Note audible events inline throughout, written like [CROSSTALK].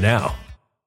now.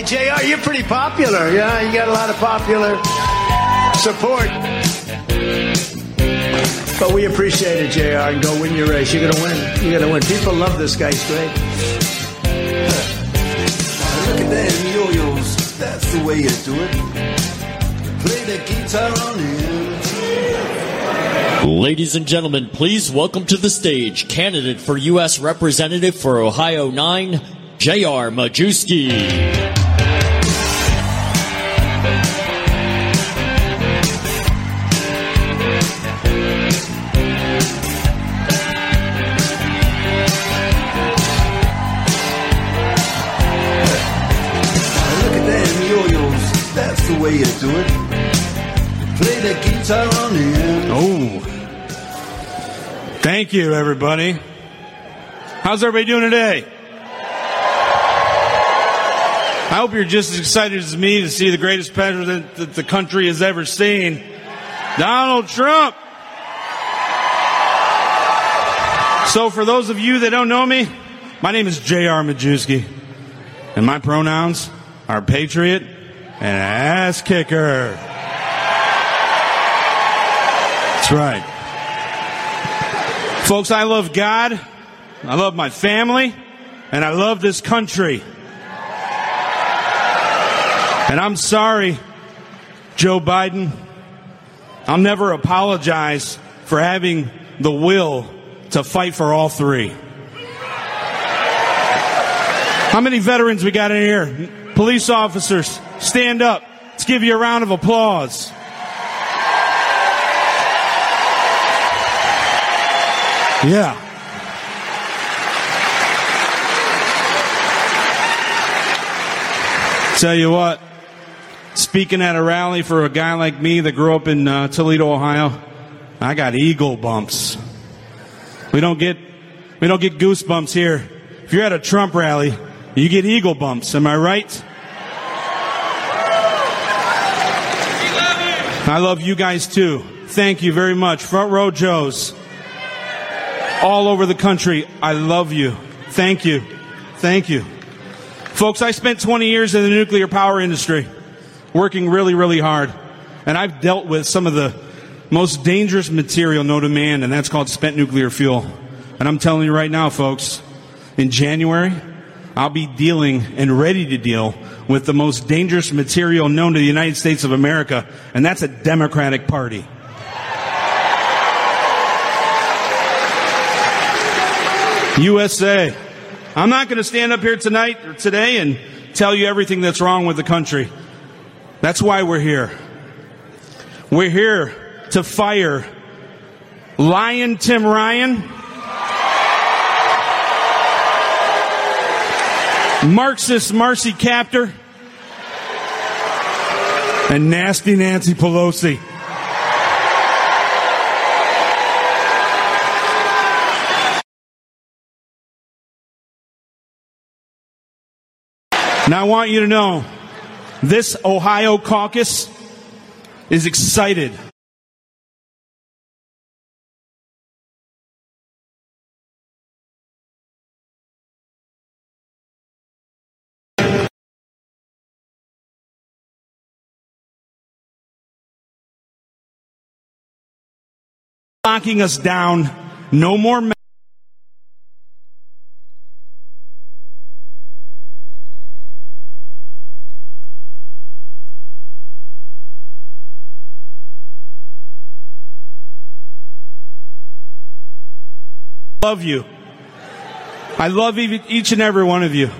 Hey, JR, you're pretty popular. Yeah, you got a lot of popular support. But we appreciate it, JR, and go win your race. You're going to win. You're going to win. People love this guy. He's great. Look at them yo-yos. That's the way you do it. Play the guitar on him. Ladies and gentlemen, please welcome to the stage candidate for U.S. Representative for Ohio 9, J.R. Majewski. Way you do it. Play the guitar on him. Oh. Thank you, everybody. How's everybody doing today? I hope you're just as excited as me to see the greatest president that the country has ever seen, Donald Trump. So, for those of you that don't know me, my name is J.R. Majewski, and my pronouns are patriot and ass kicker. That's right. Folks, I love God, I love my family, and I love this country. And I'm sorry, Joe Biden. I'll never apologize for having the will to fight for all three. How many veterans we got in here? Police officers, stand up. Let's give you a round of applause. Yeah. Tell you what, speaking at a rally for a guy like me that grew up in uh, Toledo, Ohio, I got eagle bumps. We don't get we don't get goosebumps here. If you're at a Trump rally, you get eagle bumps. Am I right? I love you guys too. Thank you very much. Front row Joes. All over the country. I love you. Thank you. Thank you. Folks, I spent 20 years in the nuclear power industry, working really, really hard. And I've dealt with some of the most dangerous material known to man, and that's called spent nuclear fuel. And I'm telling you right now, folks, in January, I'll be dealing and ready to deal with the most dangerous material known to the United States of America, and that's a Democratic Party. USA. I'm not going to stand up here tonight or today and tell you everything that's wrong with the country. That's why we're here. We're here to fire Lion Tim Ryan, Marxist Marcy Kaptur, and Nasty Nancy Pelosi. Now I want you to know this Ohio caucus is excited. Locking us down. No more. ma- love you. I love each and every one of you.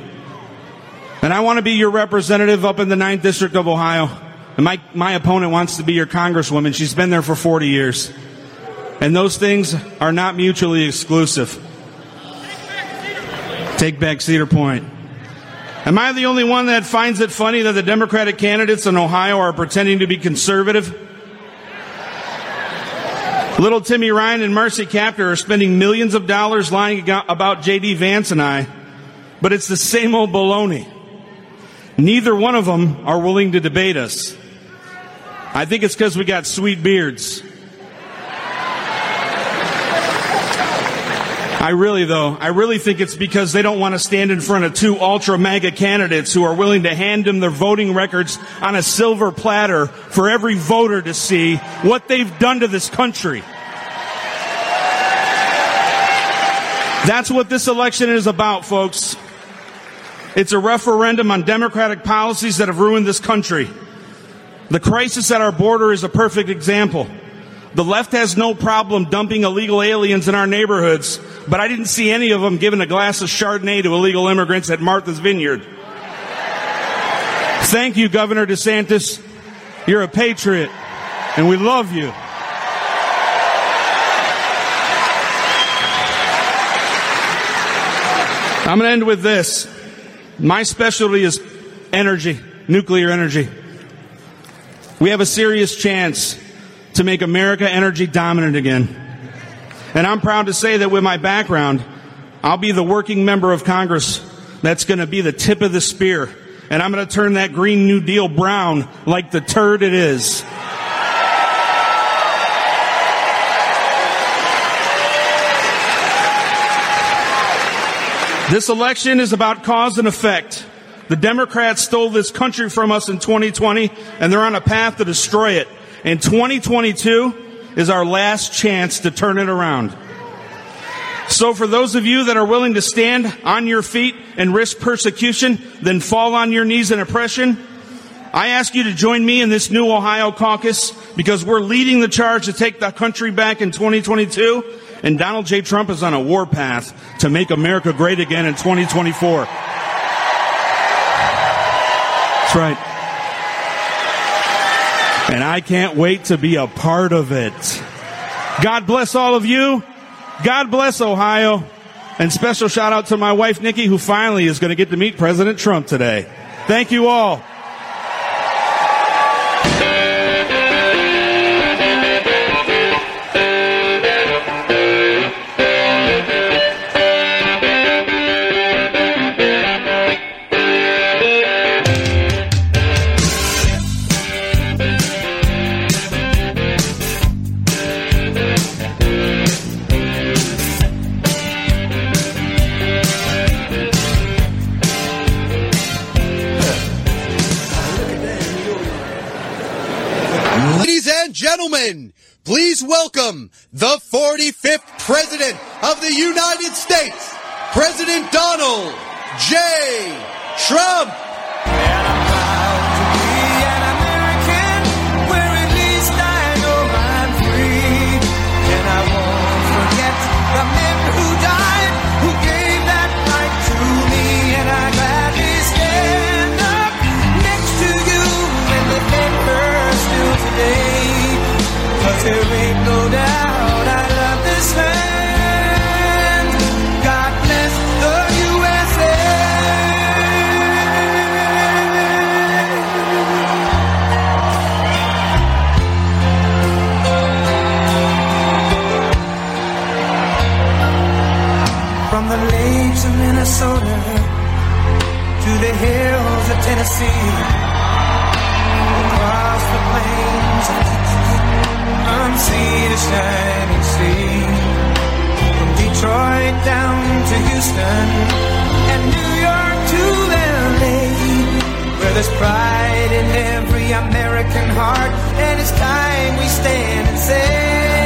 And I want to be your representative up in the 9th District of Ohio. And my, my opponent wants to be your congresswoman. She's been there for 40 years. And those things are not mutually exclusive. Take back Cedar Point. Am I the only one that finds it funny that the Democratic candidates in Ohio are pretending to be conservative? Little Timmy Ryan and Marcy Kaptur are spending millions of dollars lying about J.D. Vance and I, but it's the same old baloney. Neither one of them are willing to debate us. I think it's because we got sweet beards. I really, though, I really think it's because they don't want to stand in front of two ultra mega candidates who are willing to hand them their voting records on a silver platter for every voter to see what they've done to this country. That's what this election is about, folks. It's a referendum on democratic policies that have ruined this country. The crisis at our border is a perfect example. The left has no problem dumping illegal aliens in our neighborhoods, but I didn't see any of them giving a glass of Chardonnay to illegal immigrants at Martha's Vineyard. Thank you, Governor DeSantis. You're a patriot, and we love you. I'm going to end with this. My specialty is energy, nuclear energy. We have a serious chance to make America energy dominant again. And I'm proud to say that with my background, I'll be the working member of Congress that's going to be the tip of the spear. And I'm going to turn that Green New Deal brown like the turd it is. This election is about cause and effect. The Democrats stole this country from us in 2020, and they're on a path to destroy it. And 2022 is our last chance to turn it around. So for those of you that are willing to stand on your feet and risk persecution, then fall on your knees in oppression, I ask you to join me in this new Ohio caucus because we're leading the charge to take the country back in 2022 and Donald J. Trump is on a war path to make America great again in 2024. That's right. And I can't wait to be a part of it. God bless all of you. God bless Ohio. And special shout out to my wife, Nikki, who finally is going to get to meet President Trump today. Thank you all. Gentlemen, please welcome the 45th President of the United States, President Donald J. Trump. There ain't no doubt I love this land. God bless the USA. From the lakes of Minnesota to the hills of Tennessee, across the plains sea to shining sea. From Detroit down to Houston and New York to LA, where there's pride in every American heart, and it's time we stand and say.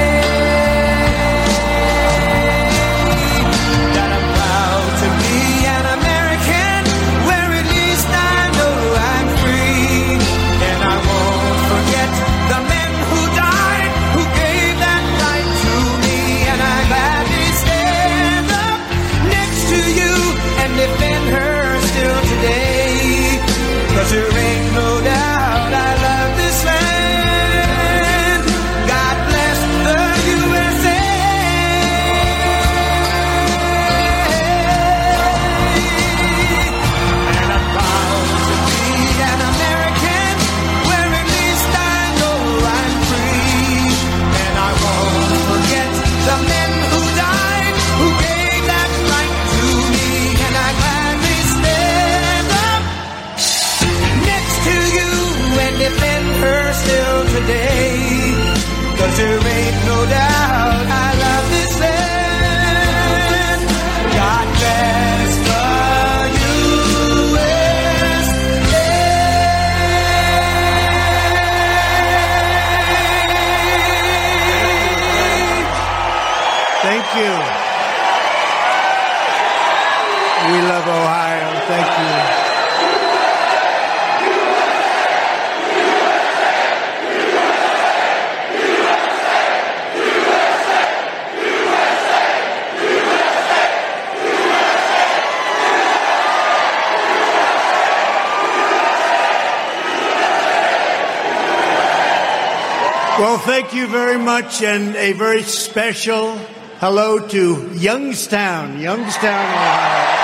Well, thank you very much, and a very special hello to Youngstown, Youngstown, Ohio.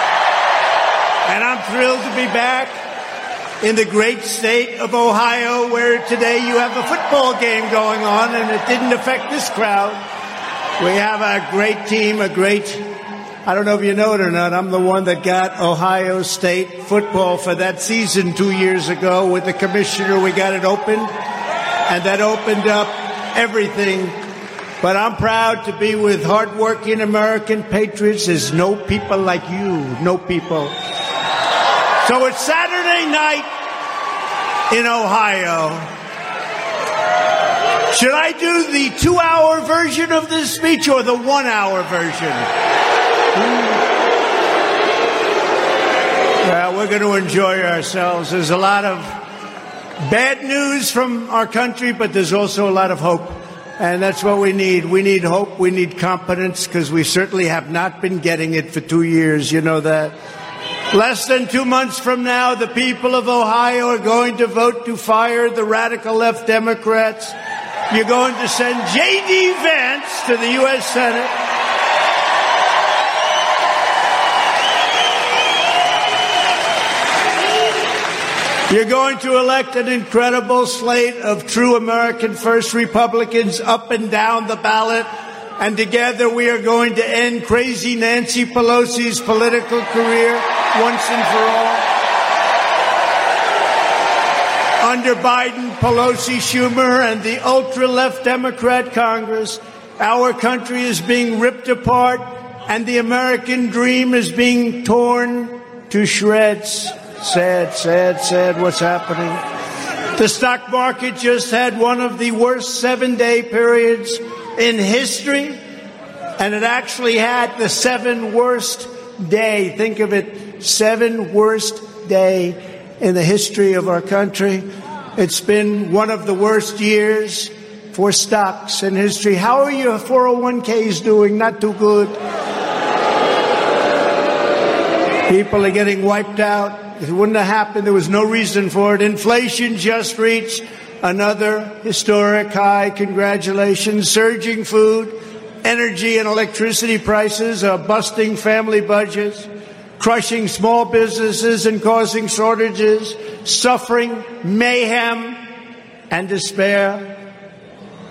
And I'm thrilled to be back in the great state of Ohio, where today you have a football game going on, and it didn't affect this crowd. We have a great team, a great I don't know if you know it or not. I'm the one that got Ohio State football for that season two years ago with the commissioner. We got it open and that opened up everything. But I'm proud to be with hardworking American patriots. There's no people like you, no people. So it's Saturday night in Ohio. Should I do the two hour version of this speech or the one hour version? Hmm. Well, we're going to enjoy ourselves. There's a lot of bad news from our country, but there's also a lot of hope. And that's what we need. We need hope. We need competence because we certainly have not been getting it for two years. You know that. Less than two months from now, the people of Ohio are going to vote to fire the radical left Democrats. You're going to send J.D. Vance to the U.S. Senate. You're going to elect an incredible slate of true American First Republicans up and down the ballot. And together we are going to end crazy Nancy Pelosi's political career once and for all. Under Biden, Pelosi, Schumer, and the ultra left Democrat Congress, our country is being ripped apart and the American dream is being torn to shreds. Sad, sad, sad what's happening. The stock market just had one of the worst seven day periods in history, and it actually had the seven worst day. Think of it, seven worst day in the history of our country. It's been one of the worst years for stocks in history. How are your 401ks doing? Not too good. People are getting wiped out. It wouldn't have happened. There was no reason for it. Inflation just reached another historic high. Congratulations. Surging food, energy, and electricity prices are busting family budgets, crushing small businesses and causing shortages, suffering, mayhem, and despair.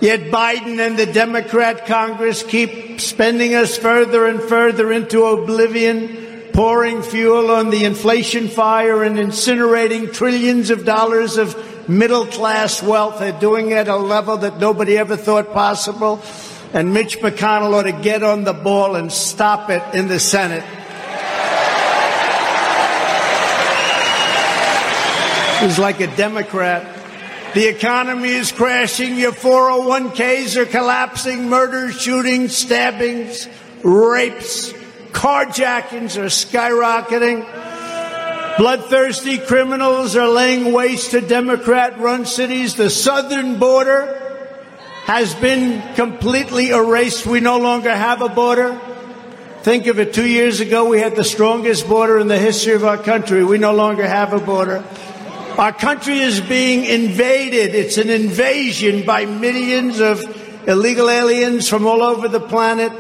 Yet Biden and the Democrat Congress keep spending us further and further into oblivion pouring fuel on the inflation fire and incinerating trillions of dollars of middle class wealth. They're doing it at a level that nobody ever thought possible. And Mitch McConnell ought to get on the ball and stop it in the Senate. He's like a Democrat. The economy is crashing. Your 401ks are collapsing. Murders, shootings, stabbings, rapes, Carjackings are skyrocketing. Bloodthirsty criminals are laying waste to Democrat run cities. The southern border has been completely erased. We no longer have a border. Think of it. Two years ago, we had the strongest border in the history of our country. We no longer have a border. Our country is being invaded. It's an invasion by millions of illegal aliens from all over the planet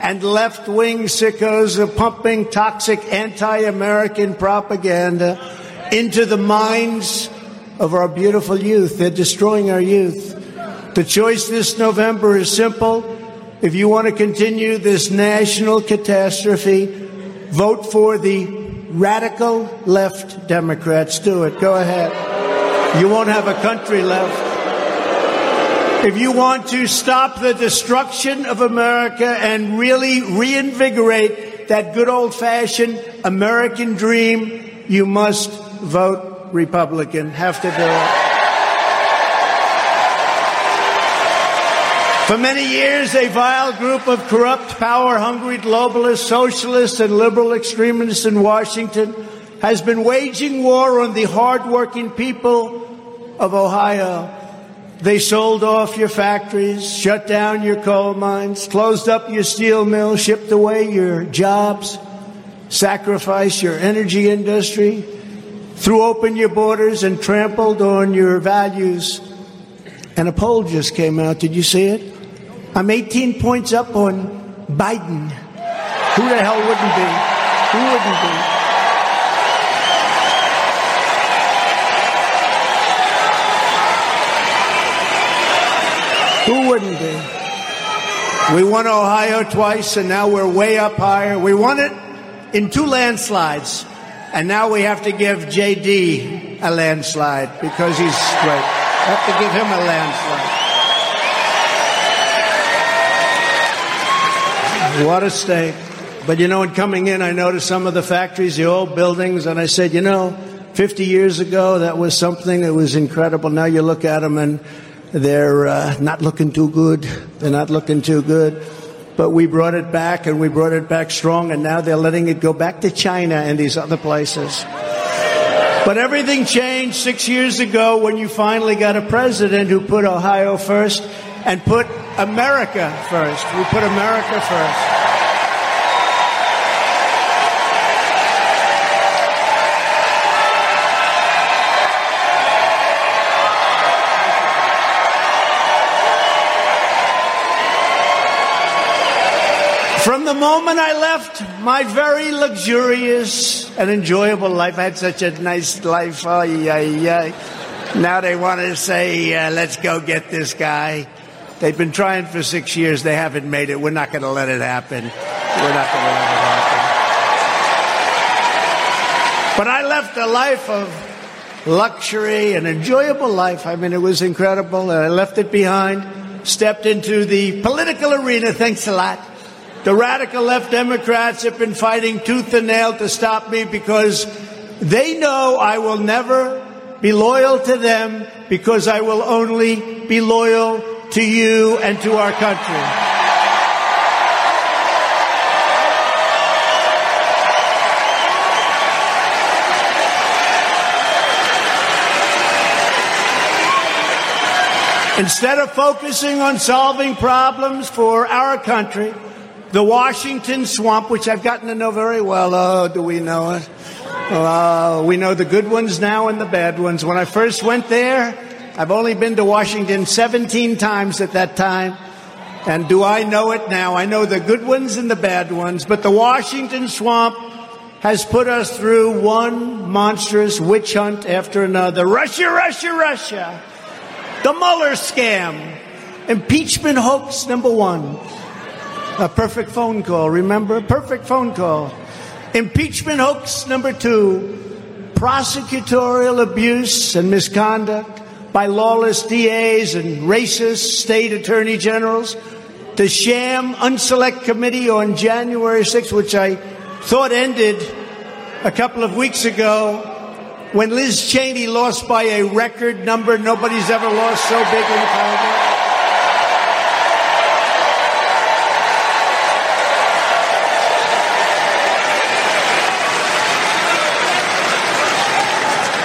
and left wing sickos are pumping toxic anti American propaganda into the minds of our beautiful youth. They're destroying our youth. The choice this November is simple. If you want to continue this national catastrophe, vote for the radical left Democrats. Do it. Go ahead. You won't have a country left. If you want to stop the destruction of America and really reinvigorate that good old fashioned American dream, you must vote Republican. Have to do it. For many years, a vile group of corrupt, power-hungry globalists, socialists, and liberal extremists in Washington has been waging war on the hardworking people of Ohio. They sold off your factories, shut down your coal mines, closed up your steel mills, shipped away your jobs, sacrificed your energy industry, threw open your borders, and trampled on your values. And a poll just came out. Did you see it? I'm 18 points up on Biden. Who the hell wouldn't be? Who wouldn't be? Who wouldn't be? We won Ohio twice, and now we're way up higher. We won it in two landslides, and now we have to give JD a landslide because he's great. Have to give him a landslide. What a state. But you know, in coming in, I noticed some of the factories, the old buildings, and I said, you know, 50 years ago, that was something that was incredible. Now you look at them and they're uh, not looking too good. They're not looking too good. But we brought it back and we brought it back strong, and now they're letting it go back to China and these other places. But everything changed six years ago when you finally got a president who put Ohio first and put America first. We put America first. The moment I left my very luxurious and enjoyable life, I had such a nice life. Oh, yeah, yeah. Now they want to say, uh, let's go get this guy. They've been trying for six years. They haven't made it. We're not going to let it happen. We're not going to let it happen. But I left a life of luxury, an enjoyable life. I mean, it was incredible. And I left it behind, stepped into the political arena. Thanks a lot. The radical left Democrats have been fighting tooth and nail to stop me because they know I will never be loyal to them because I will only be loyal to you and to our country. Instead of focusing on solving problems for our country, the Washington swamp, which I've gotten to know very well, oh, do we know it? Uh, we know the good ones now and the bad ones. When I first went there, I've only been to Washington 17 times at that time. And do I know it now? I know the good ones and the bad ones, but the Washington swamp has put us through one monstrous witch hunt after another. Russia, Russia, Russia. The Mueller scam. Impeachment hoax number one. A perfect phone call, remember? A Perfect phone call. Impeachment hoax number two. Prosecutorial abuse and misconduct by lawless DAs and racist state attorney generals. The sham unselect committee on January 6th, which I thought ended a couple of weeks ago when Liz Cheney lost by a record number. Nobody's ever lost so big in Congress.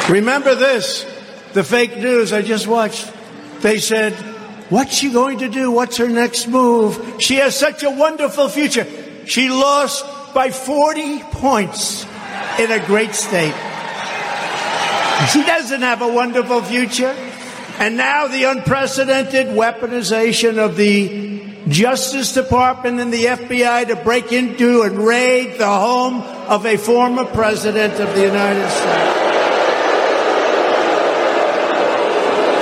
Remember this the fake news I just watched. They said, What's she going to do? What's her next move? She has such a wonderful future. She lost by 40 points in a great state. She doesn't have a wonderful future. And now the unprecedented weaponization of the Justice Department and the FBI to break into and raid the home of a former president of the United States.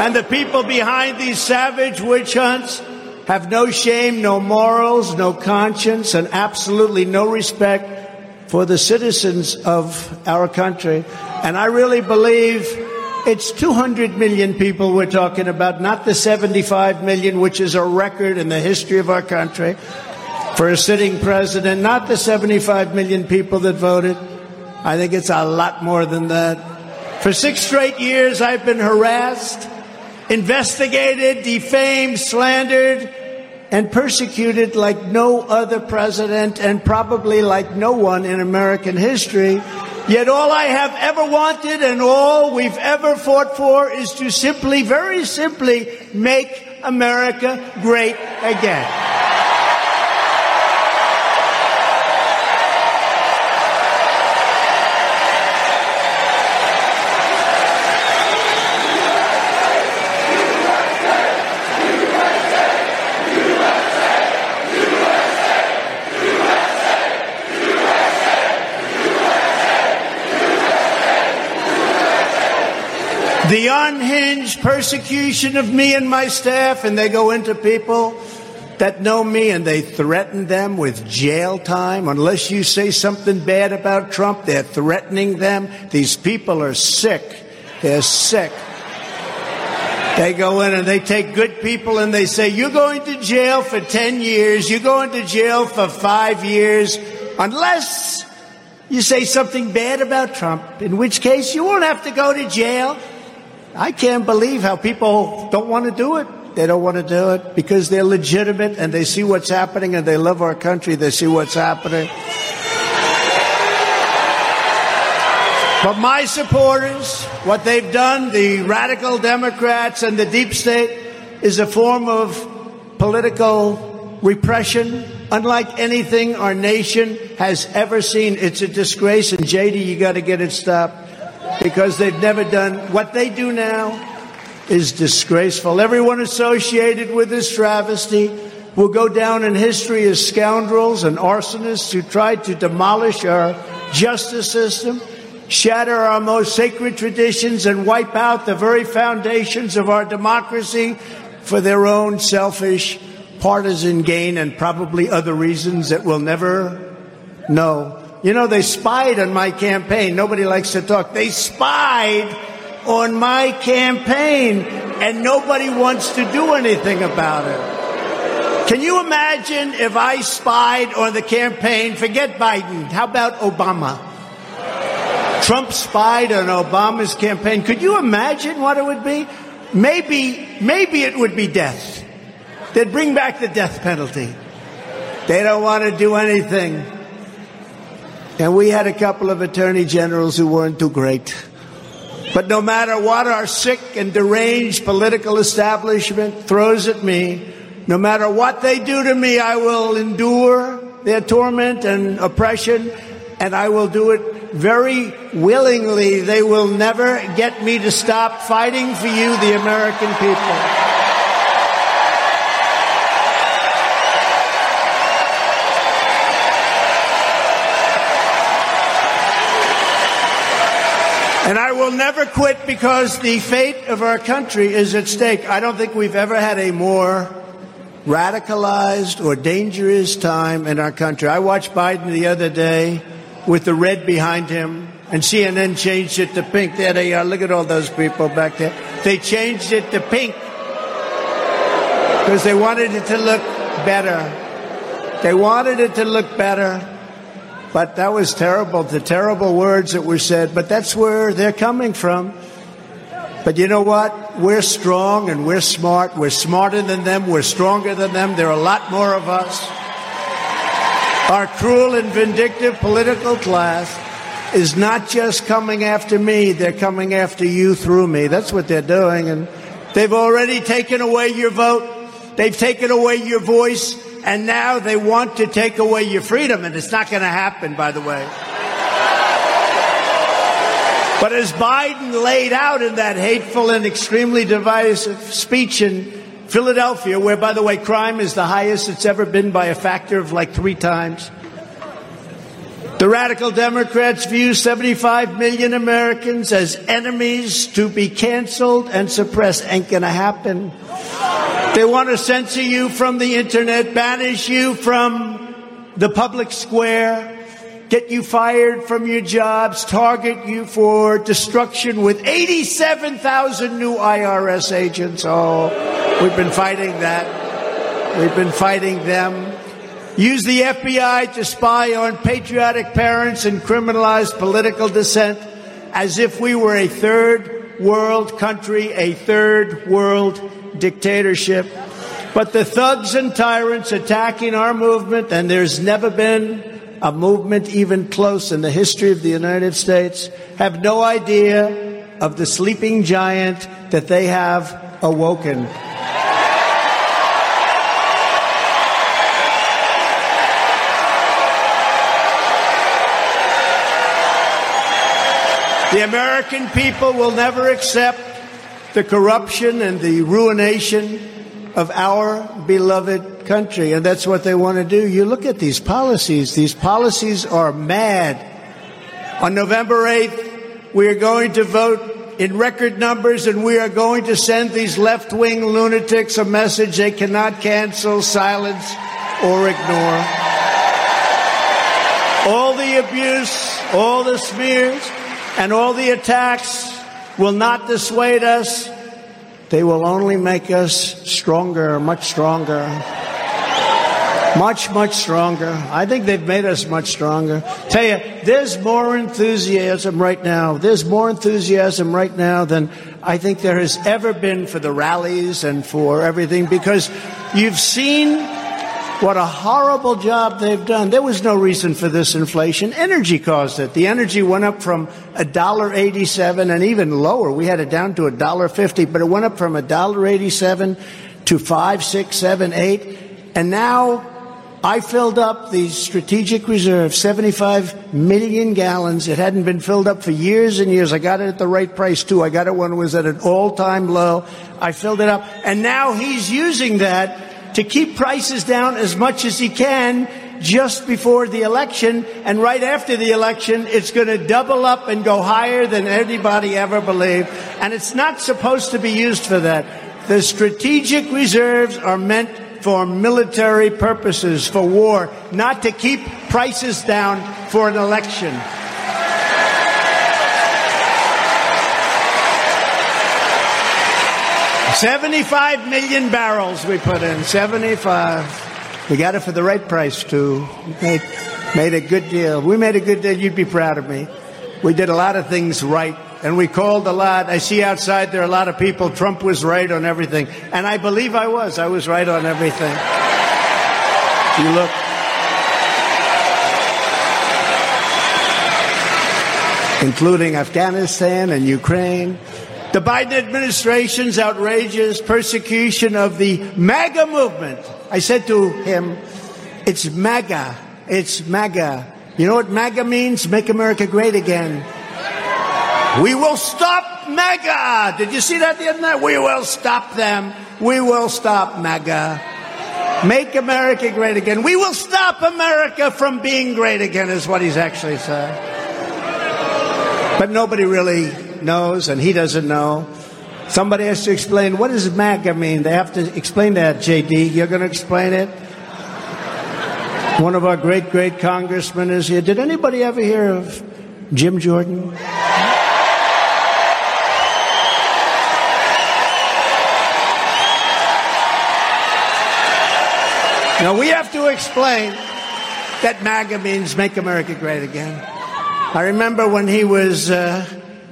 And the people behind these savage witch hunts have no shame, no morals, no conscience, and absolutely no respect for the citizens of our country. And I really believe it's 200 million people we're talking about, not the 75 million, which is a record in the history of our country for a sitting president, not the 75 million people that voted. I think it's a lot more than that. For six straight years, I've been harassed investigated, defamed, slandered, and persecuted like no other president and probably like no one in American history. Yet all I have ever wanted and all we've ever fought for is to simply, very simply, make America great again. The unhinged persecution of me and my staff, and they go into people that know me and they threaten them with jail time. Unless you say something bad about Trump, they're threatening them. These people are sick. They're sick. They go in and they take good people and they say, You're going to jail for 10 years, you're going to jail for five years, unless you say something bad about Trump, in which case you won't have to go to jail. I can't believe how people don't want to do it. They don't want to do it because they're legitimate and they see what's happening and they love our country. They see what's happening. But my supporters, what they've done, the radical Democrats and the deep state, is a form of political repression unlike anything our nation has ever seen. It's a disgrace. And JD, you got to get it stopped because they've never done what they do now is disgraceful. Everyone associated with this travesty will go down in history as scoundrels and arsonists who tried to demolish our justice system, shatter our most sacred traditions, and wipe out the very foundations of our democracy for their own selfish partisan gain and probably other reasons that we'll never know. You know, they spied on my campaign. Nobody likes to talk. They spied on my campaign and nobody wants to do anything about it. Can you imagine if I spied on the campaign? Forget Biden. How about Obama? Trump spied on Obama's campaign. Could you imagine what it would be? Maybe, maybe it would be death. They'd bring back the death penalty. They don't want to do anything. And we had a couple of attorney generals who weren't too great. But no matter what our sick and deranged political establishment throws at me, no matter what they do to me, I will endure their torment and oppression, and I will do it very willingly. They will never get me to stop fighting for you, the American people. And I will never quit because the fate of our country is at stake. I don't think we've ever had a more radicalized or dangerous time in our country. I watched Biden the other day with the red behind him, and CNN changed it to pink. There they are. Look at all those people back there. They changed it to pink because they wanted it to look better. They wanted it to look better. But that was terrible, the terrible words that were said. But that's where they're coming from. But you know what? We're strong and we're smart. We're smarter than them. We're stronger than them. There are a lot more of us. Our cruel and vindictive political class is not just coming after me, they're coming after you through me. That's what they're doing. And they've already taken away your vote. They've taken away your voice and now they want to take away your freedom, and it's not going to happen, by the way. But as Biden laid out in that hateful and extremely divisive speech in Philadelphia, where, by the way, crime is the highest it's ever been by a factor of like three times, the radical Democrats view 75 million Americans as enemies to be canceled and suppressed. Ain't gonna happen. They want to censor you from the internet, banish you from the public square, get you fired from your jobs, target you for destruction with 87,000 new IRS agents. Oh, we've been fighting that. We've been fighting them. Use the FBI to spy on patriotic parents and criminalize political dissent as if we were a third world country, a third world dictatorship. But the thugs and tyrants attacking our movement, and there's never been a movement even close in the history of the United States, have no idea of the sleeping giant that they have awoken. The American people will never accept the corruption and the ruination of our beloved country. And that's what they want to do. You look at these policies. These policies are mad. On November 8th, we are going to vote in record numbers and we are going to send these left wing lunatics a message they cannot cancel, silence, or ignore. All the abuse, all the smears, and all the attacks will not dissuade us. They will only make us stronger, much stronger. Much, much stronger. I think they've made us much stronger. Tell you, there's more enthusiasm right now. There's more enthusiasm right now than I think there has ever been for the rallies and for everything because you've seen what a horrible job they've done. There was no reason for this inflation. Energy caused it. The energy went up from a dollar eighty-seven and even lower. We had it down to a dollar fifty, but it went up from a dollar eighty-seven to five, six, seven, eight, and now I filled up the strategic reserve, 75 million gallons. It hadn't been filled up for years and years. I got it at the right price too. I got it when it was at an all-time low. I filled it up, and now he's using that to keep prices down as much as he can just before the election. And right after the election, it's going to double up and go higher than anybody ever believed. And it's not supposed to be used for that. The strategic reserves are meant for military purposes, for war, not to keep prices down for an election. 75 million barrels we put in. 75. We got it for the right price, too. Made, made a good deal. We made a good deal. You'd be proud of me. We did a lot of things right. And we called a lot. I see outside there are a lot of people. Trump was right on everything. And I believe I was. I was right on everything. You look. Including Afghanistan and Ukraine. The Biden administration's outrageous persecution of the MAGA movement. I said to him, it's MAGA. It's MAGA. You know what MAGA means? Make America great again. We will stop MAGA. Did you see that the other night? We will stop them. We will stop MAGA. Make America great again. We will stop America from being great again, is what he's actually saying. But nobody really knows and he doesn't know. Somebody has to explain what does MAGA mean. They have to explain that, JD. You're going to explain it. One of our great, great congressmen is here. Did anybody ever hear of Jim Jordan? Now we have to explain that MAGA means make America great again. I remember when he was uh,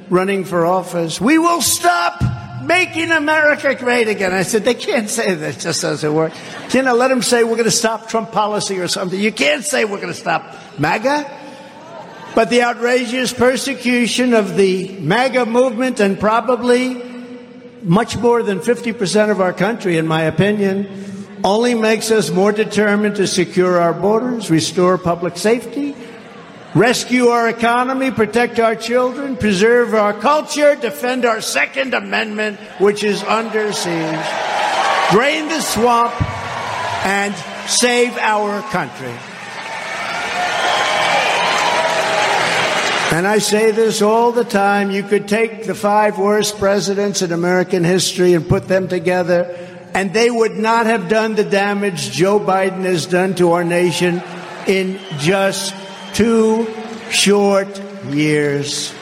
running for office, we will stop making America great again. I said, they can't say that. It just doesn't work. You know, let them say we're going to stop Trump policy or something. You can't say we're going to stop MAGA. But the outrageous persecution of the MAGA movement and probably much more than 50% of our country, in my opinion, only makes us more determined to secure our borders, restore public safety, rescue our economy, protect our children, preserve our culture, defend our Second Amendment, which is under siege, drain the swamp, and save our country. And I say this all the time. You could take the five worst presidents in American history and put them together, and they would not have done the damage Joe Biden has done to our nation in just two short years.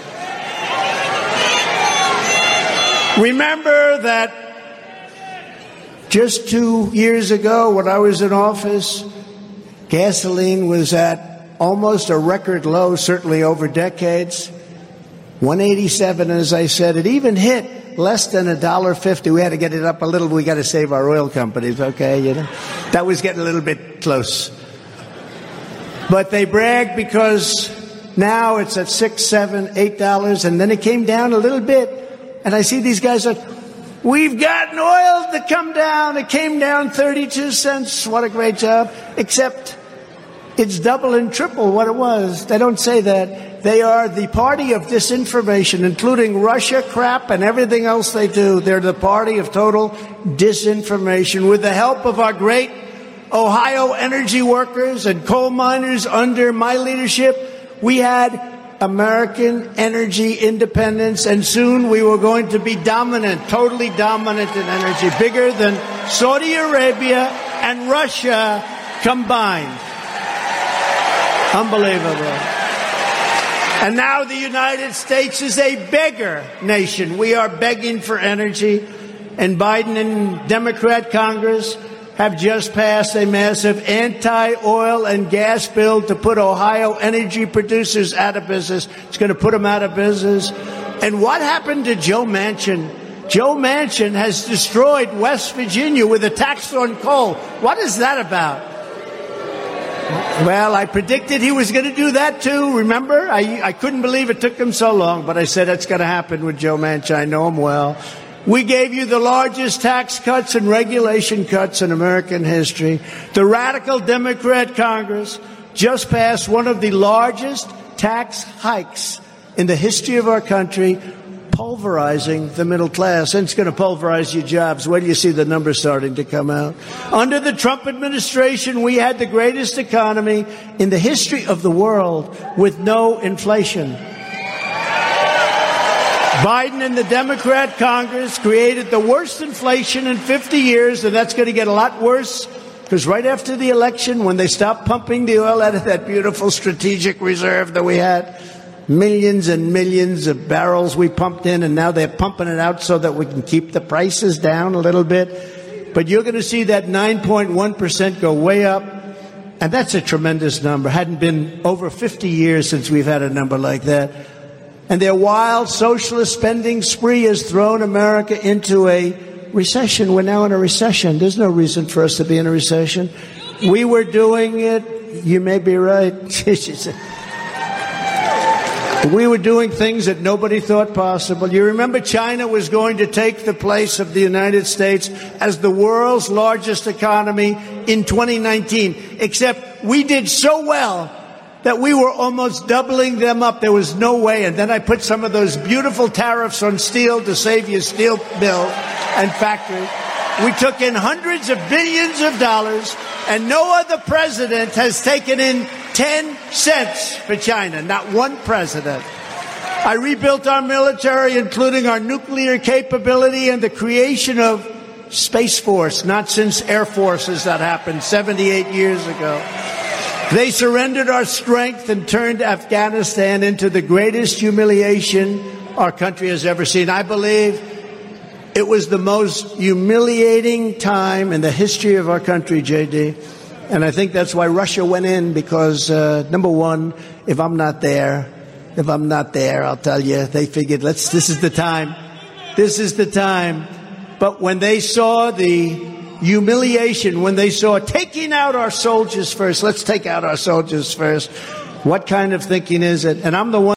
Remember that just two years ago, when I was in office, gasoline was at almost a record low, certainly over decades. 187, as I said, it even hit less than a dollar fifty. We had to get it up a little. We got to save our oil companies, okay? You know, that was getting a little bit close. But they brag because now it's at six, seven, eight dollars, and then it came down a little bit. And I see these guys like, we've gotten oil to come down. It came down 32 cents. What a great job. Except it's double and triple what it was. They don't say that. They are the party of disinformation, including Russia crap and everything else they do. They're the party of total disinformation with the help of our great Ohio energy workers and coal miners under my leadership. We had American energy independence, and soon we were going to be dominant, totally dominant in energy, bigger than Saudi Arabia and Russia combined. Unbelievable. And now the United States is a beggar nation. We are begging for energy. And Biden and Democrat Congress have just passed a massive anti-oil and gas bill to put Ohio energy producers out of business. It's going to put them out of business. And what happened to Joe Manchin? Joe Manchin has destroyed West Virginia with a tax on coal. What is that about? Well, I predicted he was going to do that too. Remember? I, I couldn't believe it took him so long, but I said that's going to happen with Joe Manchin. I know him well. We gave you the largest tax cuts and regulation cuts in American history. The radical Democrat Congress just passed one of the largest tax hikes in the history of our country, pulverizing the middle class. And it's going to pulverize your jobs. Where do you see the numbers starting to come out? Under the Trump administration, we had the greatest economy in the history of the world with no inflation. Biden and the Democrat Congress created the worst inflation in 50 years, and that's going to get a lot worse because right after the election, when they stopped pumping the oil out of that beautiful strategic reserve that we had, millions and millions of barrels we pumped in, and now they're pumping it out so that we can keep the prices down a little bit. But you're going to see that 9.1% go way up. And that's a tremendous number. Hadn't been over 50 years since we've had a number like that and their wild socialist spending spree has thrown America into a recession. We're now in a recession. There's no reason for us to be in a recession. We were doing it. You may be right. [LAUGHS] we were doing things that nobody thought possible. You remember China was going to take the place of the United States as the world's largest economy in 2019, except we did so well that we were almost doubling them up. There was no way. And then I put some of those beautiful tariffs on steel to save your steel bill and factory. We took in hundreds of billions of dollars, and no other president has taken in 10 cents for China. Not one president. I rebuilt our military, including our nuclear capability and the creation of Space Force, not since Air Forces that happened 78 years ago. They surrendered our strength and turned Afghanistan into the greatest humiliation our country has ever seen. I believe it was the most humiliating time in the history of our country, JD. And I think that's why Russia went in because, uh, number one, if I'm not there, if I'm not there, I'll tell you, they figured, let's, this is the time. This is the time. But when they saw the humiliation when they saw taking out our soldiers first. Let's take out our soldiers first. What kind of thinking is it? And I'm the one.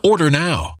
Order now.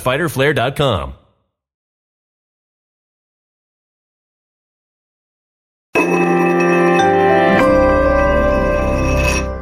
www.fighterflare.com.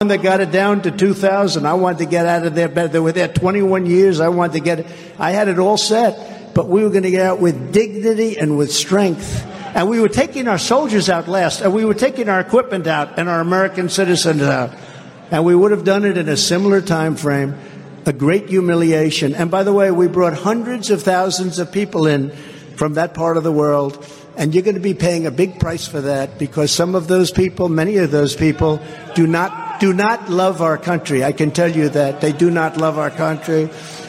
When they got it down to 2,000, I wanted to get out of there better. They were there 21 years. I wanted to get it. I had it all set, but we were going to get out with dignity and with strength. And we were taking our soldiers out last, and we were taking our equipment out and our American citizens out. And we would have done it in a similar time frame. A great humiliation. And by the way, we brought hundreds of thousands of people in from that part of the world. And you're going to be paying a big price for that because some of those people, many of those people, do not do not love our country. I can tell you that they do not love our country.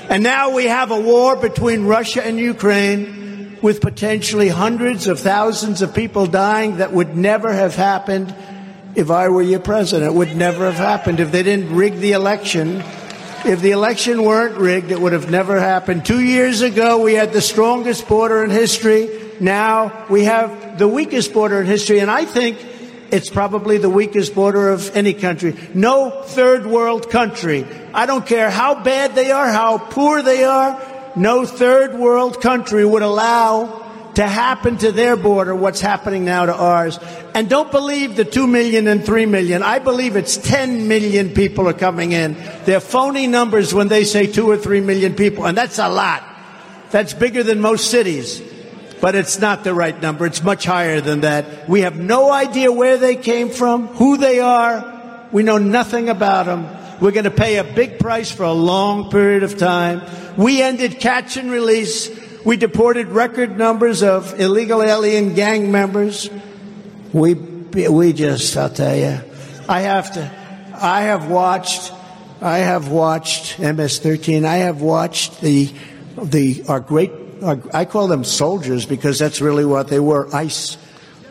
And now we have a war between Russia and Ukraine with potentially hundreds of thousands of people dying that would never have happened if I were your president. It would never have happened if they didn't rig the election. If the election weren't rigged, it would have never happened. Two years ago, we had the strongest border in history. Now we have the weakest border in history. And I think it's probably the weakest border of any country. No third world country. I don't care how bad they are, how poor they are. No third world country would allow to happen to their border what's happening now to ours. And don't believe the 2 million and 3 million. I believe it's 10 million people are coming in. They're phony numbers when they say 2 or 3 million people. And that's a lot. That's bigger than most cities but it's not the right number. It's much higher than that. We have no idea where they came from, who they are. We know nothing about them. We're going to pay a big price for a long period of time. We ended catch and release. We deported record numbers of illegal alien gang members. We, we just, I'll tell you, I have to, I have watched, I have watched MS-13. I have watched the, the, our great I call them soldiers because that's really what they were ICE.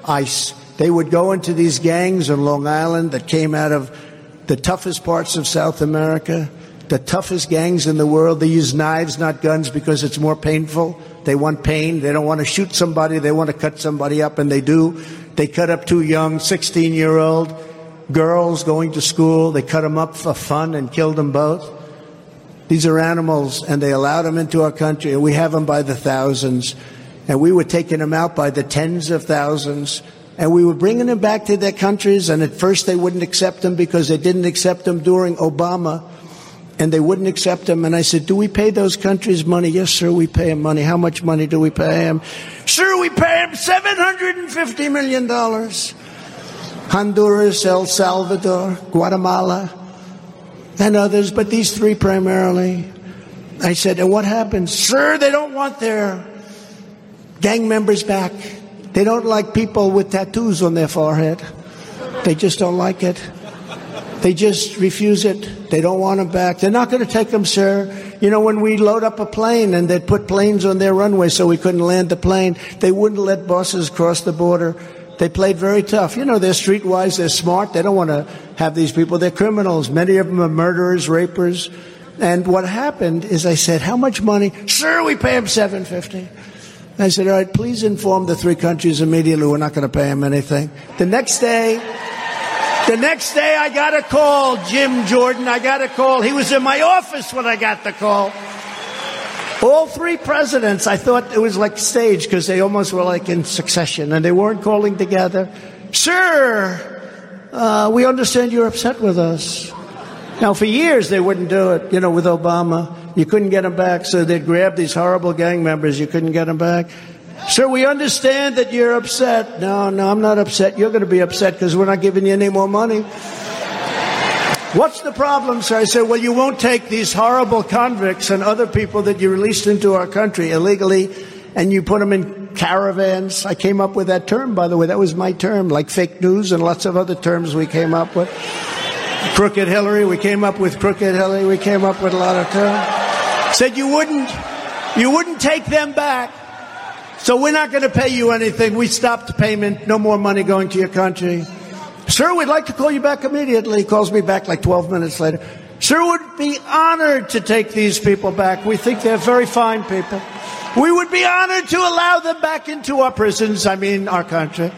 ICE. They would go into these gangs in Long Island that came out of the toughest parts of South America, the toughest gangs in the world. They use knives, not guns, because it's more painful. They want pain. They don't want to shoot somebody. They want to cut somebody up, and they do. They cut up two young 16 year old girls going to school. They cut them up for fun and killed them both. These are animals, and they allowed them into our country, and we have them by the thousands. And we were taking them out by the tens of thousands. And we were bringing them back to their countries, and at first they wouldn't accept them because they didn't accept them during Obama. And they wouldn't accept them. And I said, Do we pay those countries money? Yes, sir, we pay them money. How much money do we pay them? Sir, we pay them $750 million. Honduras, El Salvador, Guatemala and others, but these three primarily. I said, and what happens? Sir, they don't want their gang members back. They don't like people with tattoos on their forehead. They just don't like it. They just refuse it. They don't want them back. They're not going to take them, sir. You know, when we load up a plane and they'd put planes on their runway so we couldn't land the plane, they wouldn't let buses cross the border. They played very tough. You know, they're streetwise, they're smart. They don't want to have these people. They're criminals. Many of them are murderers, rapers. And what happened is I said, how much money? Sir, we pay them 750. I said, all right, please inform the three countries immediately we're not going to pay them anything. The next day, the next day I got a call, Jim Jordan, I got a call. He was in my office when I got the call. All three presidents, I thought it was like stage because they almost were like in succession and they weren't calling together. Sir, uh, we understand you're upset with us. Now, for years they wouldn't do it, you know, with Obama. You couldn't get them back, so they'd grab these horrible gang members. You couldn't get them back. Sir, we understand that you're upset. No, no, I'm not upset. You're going to be upset because we're not giving you any more money. What's the problem, sir? I said, well, you won't take these horrible convicts and other people that you released into our country illegally and you put them in caravans. I came up with that term, by the way. That was my term, like fake news and lots of other terms we came up with. Crooked Hillary, we came up with Crooked Hillary, we came up with a lot of terms. Said you wouldn't, you wouldn't take them back. So we're not going to pay you anything. We stopped payment. No more money going to your country. Sir, we'd like to call you back immediately. He calls me back like 12 minutes later. Sir, would be honored to take these people back. We think they're very fine people. We would be honored to allow them back into our prisons, I mean, our country.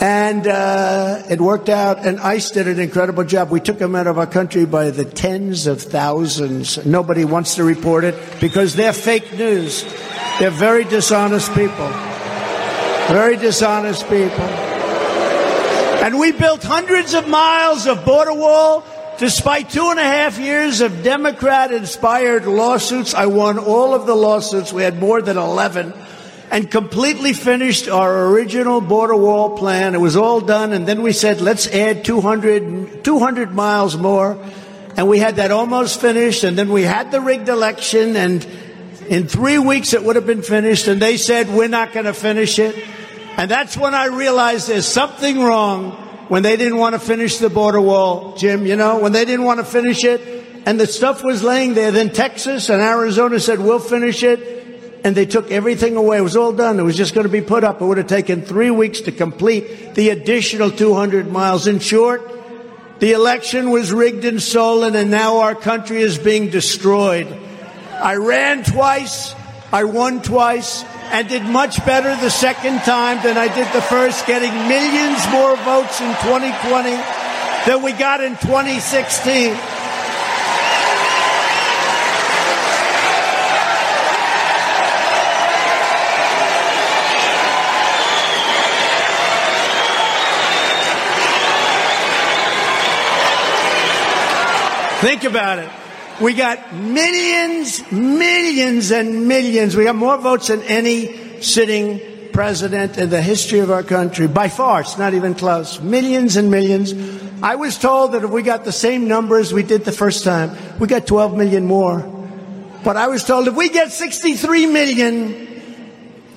And uh, it worked out, and ICE did an incredible job. We took them out of our country by the tens of thousands. Nobody wants to report it because they're fake news. They're very dishonest people. Very dishonest people. And we built hundreds of miles of border wall. Despite two and a half years of Democrat inspired lawsuits, I won all of the lawsuits. We had more than 11 and completely finished our original border wall plan. It was all done. And then we said, let's add 200, 200 miles more. And we had that almost finished. And then we had the rigged election. And in three weeks, it would have been finished. And they said, we're not going to finish it. And that's when I realized there's something wrong when they didn't want to finish the border wall, Jim, you know, when they didn't want to finish it and the stuff was laying there. Then Texas and Arizona said, we'll finish it. And they took everything away. It was all done. It was just going to be put up. It would have taken three weeks to complete the additional 200 miles. In short, the election was rigged and stolen and now our country is being destroyed. I ran twice. I won twice and did much better the second time than I did the first, getting millions more votes in 2020 than we got in 2016. Think about it. We got millions, millions and millions. We got more votes than any sitting president in the history of our country. By far, it's not even close. Millions and millions. I was told that if we got the same numbers we did the first time, we got 12 million more. But I was told if we get 63 million,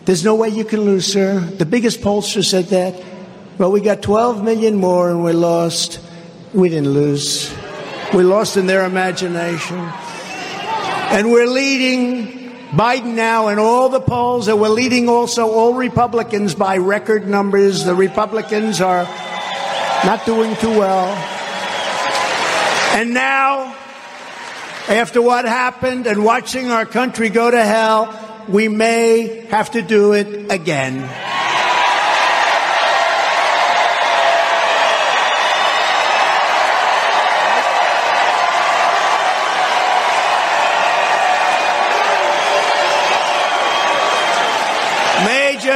there's no way you can lose, sir. The biggest pollster said that. Well, we got 12 million more and we lost. We didn't lose. We lost in their imagination. And we're leading Biden now in all the polls, and we're leading also all Republicans by record numbers. The Republicans are not doing too well. And now, after what happened and watching our country go to hell, we may have to do it again.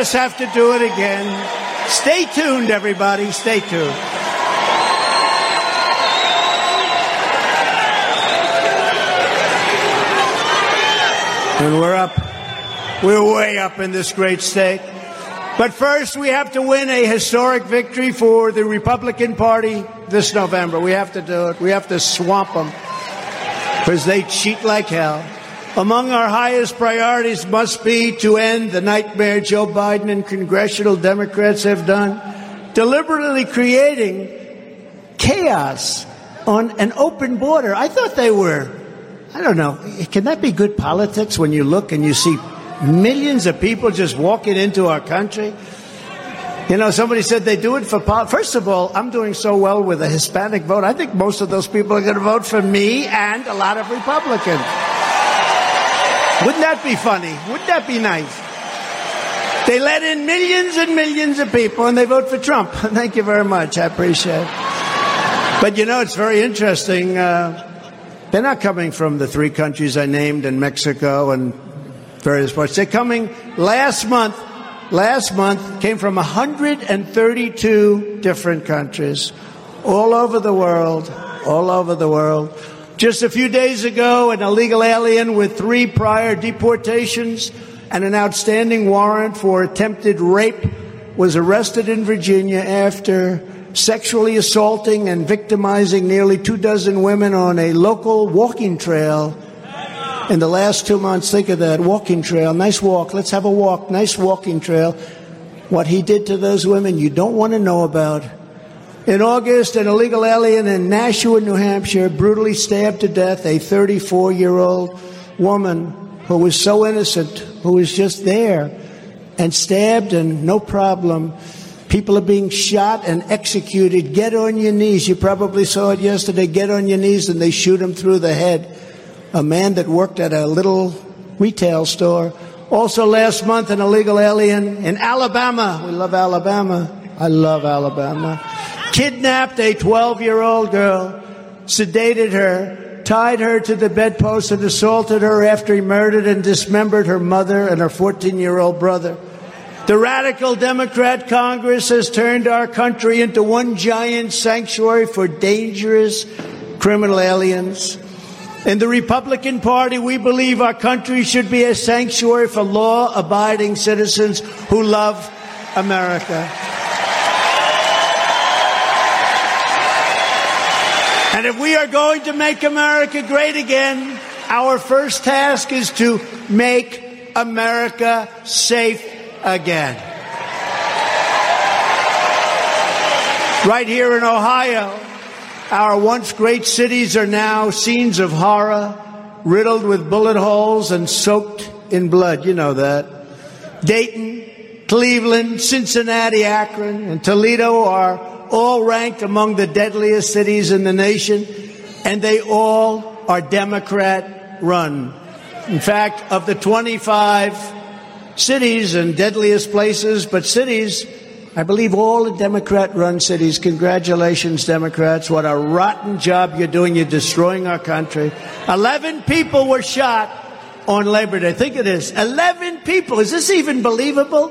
Just have to do it again. Stay tuned, everybody. Stay tuned. And we're up. We're way up in this great state. But first, we have to win a historic victory for the Republican Party this November. We have to do it. We have to swamp them because they cheat like hell. Among our highest priorities must be to end the nightmare Joe Biden and congressional Democrats have done, deliberately creating chaos on an open border. I thought they were, I don't know, can that be good politics when you look and you see millions of people just walking into our country? You know, somebody said they do it for pol- First of all, I'm doing so well with the Hispanic vote. I think most of those people are going to vote for me and a lot of Republicans. [LAUGHS] Wouldn't that be funny? Wouldn't that be nice? They let in millions and millions of people and they vote for Trump. [LAUGHS] Thank you very much. I appreciate it. But you know, it's very interesting. Uh, they're not coming from the three countries I named in Mexico and various parts. They're coming last month. Last month came from 132 different countries all over the world, all over the world. Just a few days ago, an illegal alien with three prior deportations and an outstanding warrant for attempted rape was arrested in Virginia after sexually assaulting and victimizing nearly two dozen women on a local walking trail in the last two months. Think of that walking trail. Nice walk. Let's have a walk. Nice walking trail. What he did to those women, you don't want to know about. In August, an illegal alien in Nashua, New Hampshire, brutally stabbed to death a 34 year old woman who was so innocent, who was just there, and stabbed and no problem. People are being shot and executed. Get on your knees. You probably saw it yesterday. Get on your knees and they shoot him through the head. A man that worked at a little retail store. Also last month, an illegal alien in Alabama. We love Alabama. I love Alabama kidnapped a 12 year old girl, sedated her, tied her to the bedpost, and assaulted her after he murdered and dismembered her mother and her 14 year old brother. The radical Democrat Congress has turned our country into one giant sanctuary for dangerous criminal aliens. In the Republican Party, we believe our country should be a sanctuary for law abiding citizens who love America. And if we are going to make America great again, our first task is to make America safe again. Right here in Ohio, our once great cities are now scenes of horror, riddled with bullet holes and soaked in blood. You know that. Dayton, Cleveland, Cincinnati, Akron, and Toledo are all ranked among the deadliest cities in the nation, and they all are Democrat run. In fact, of the 25 cities and deadliest places, but cities, I believe all the Democrat run cities. Congratulations, Democrats. What a rotten job you're doing. You're destroying our country. 11 people were shot on Labor Day. Think of this. 11 people. Is this even believable?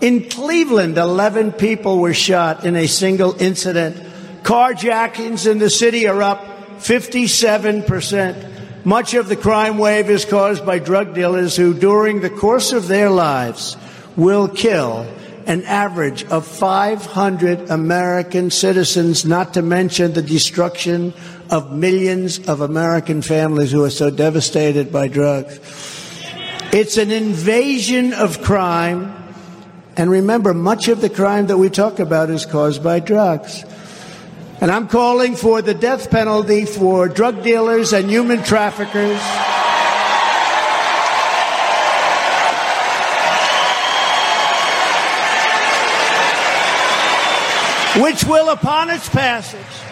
In Cleveland, 11 people were shot in a single incident. Carjackings in the city are up 57%. Much of the crime wave is caused by drug dealers who, during the course of their lives, will kill an average of 500 American citizens, not to mention the destruction of millions of American families who are so devastated by drugs. It's an invasion of crime and remember, much of the crime that we talk about is caused by drugs. And I'm calling for the death penalty for drug dealers and human traffickers. Which will, upon its passage,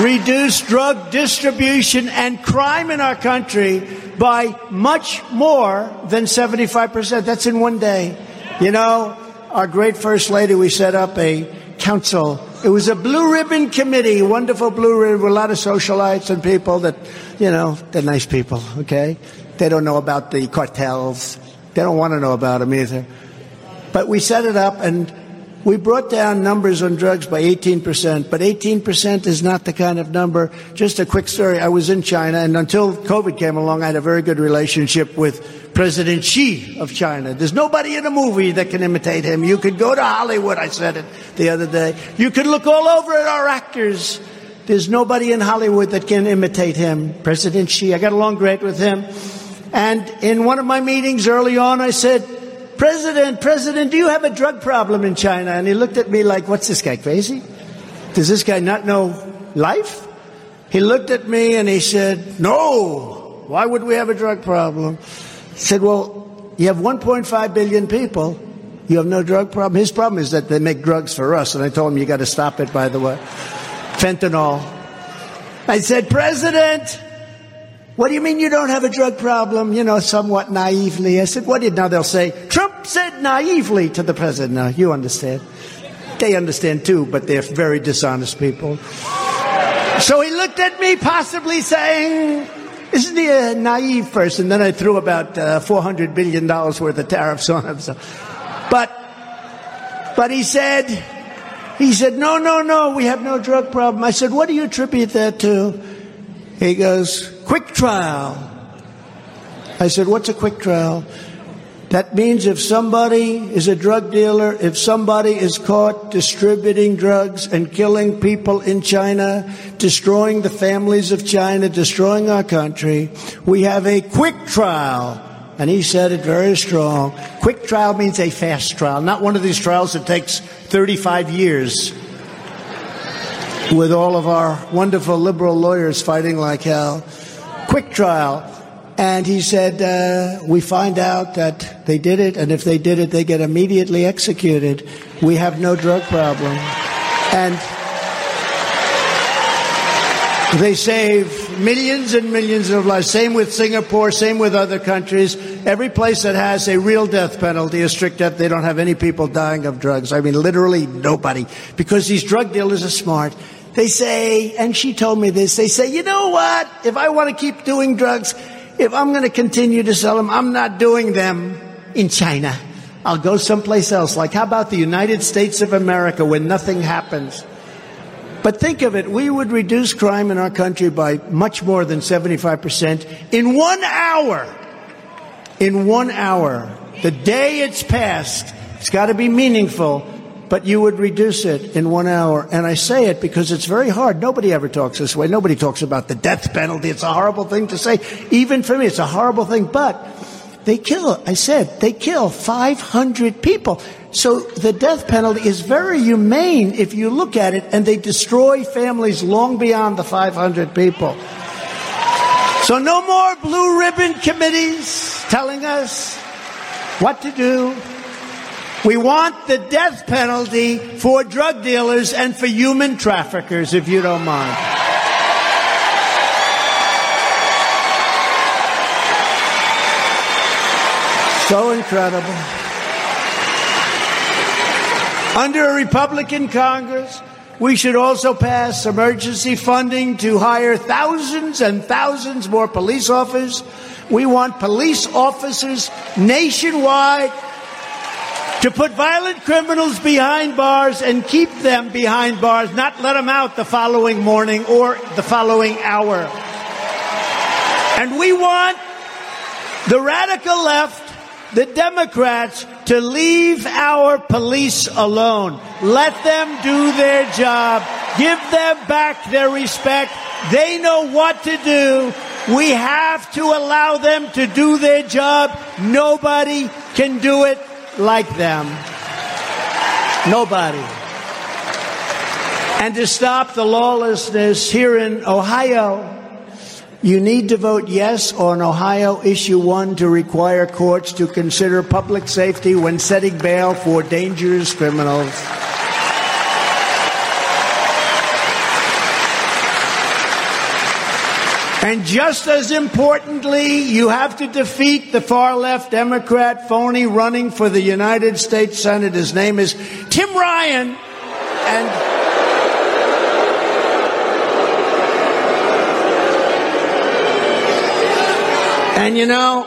reduce drug distribution and crime in our country by much more than 75%. That's in one day. You know, our great First Lady, we set up a council. It was a blue ribbon committee, wonderful blue ribbon with a lot of socialites and people that, you know, they're nice people, okay? They don't know about the cartels. They don't want to know about them either. But we set it up and we brought down numbers on drugs by 18%, but 18% is not the kind of number. Just a quick story. I was in China, and until COVID came along, I had a very good relationship with President Xi of China. There's nobody in a movie that can imitate him. You could go to Hollywood, I said it the other day. You could look all over at our actors. there's nobody in Hollywood that can imitate him, President Xi. I got along great with him. And in one of my meetings early on, I said, President, President, do you have a drug problem in China? And he looked at me like, what's this guy, crazy? Does this guy not know life? He looked at me and he said, no, why would we have a drug problem? He said, well, you have 1.5 billion people. You have no drug problem. His problem is that they make drugs for us. And I told him, you got to stop it, by the way. Fentanyl. I said, President, what do you mean you don't have a drug problem? You know, somewhat naively. I said, what did now they'll say? Trump said naively to the president. Now, you understand. They understand too, but they're very dishonest people. So he looked at me, possibly saying, isn't he a naive person? Then I threw about uh, $400 billion worth of tariffs on him. So. But, but he said, he said, no, no, no, we have no drug problem. I said, what do you attribute that to? He goes, quick trial. I said, what's a quick trial? That means if somebody is a drug dealer, if somebody is caught distributing drugs and killing people in China, destroying the families of China, destroying our country, we have a quick trial. And he said it very strong. Quick trial means a fast trial, not one of these trials that takes 35 years with all of our wonderful liberal lawyers fighting like hell. Quick trial. And he said, uh, we find out that they did it, and if they did it, they get immediately executed. We have no drug problem. And they save millions and millions of lives. Same with Singapore, same with other countries. Every place that has a real death penalty, a strict death, they don't have any people dying of drugs. I mean, literally nobody. Because these drug dealers are smart. They say, and she told me this, they say, you know what? If I want to keep doing drugs, if I'm going to continue to sell them, I'm not doing them in China. I'll go someplace else. Like, how about the United States of America where nothing happens? But think of it, we would reduce crime in our country by much more than 75% in one hour. In one hour. The day it's passed, it's got to be meaningful, but you would reduce it in one hour. And I say it because it's very hard. Nobody ever talks this way. Nobody talks about the death penalty. It's a horrible thing to say. Even for me, it's a horrible thing. But they kill, I said, they kill 500 people. So the death penalty is very humane if you look at it, and they destroy families long beyond the 500 people. So no more blue ribbon committees telling us what to do. We want the death penalty for drug dealers and for human traffickers, if you don't mind. So incredible. Under a Republican Congress, we should also pass emergency funding to hire thousands and thousands more police officers. We want police officers nationwide to put violent criminals behind bars and keep them behind bars, not let them out the following morning or the following hour. And we want the radical left the Democrats to leave our police alone. Let them do their job. Give them back their respect. They know what to do. We have to allow them to do their job. Nobody can do it like them. Nobody. And to stop the lawlessness here in Ohio, you need to vote yes on Ohio Issue 1 to require courts to consider public safety when setting bail for dangerous criminals. And just as importantly, you have to defeat the far left Democrat phony running for the United States Senate. His name is Tim Ryan. And And you know,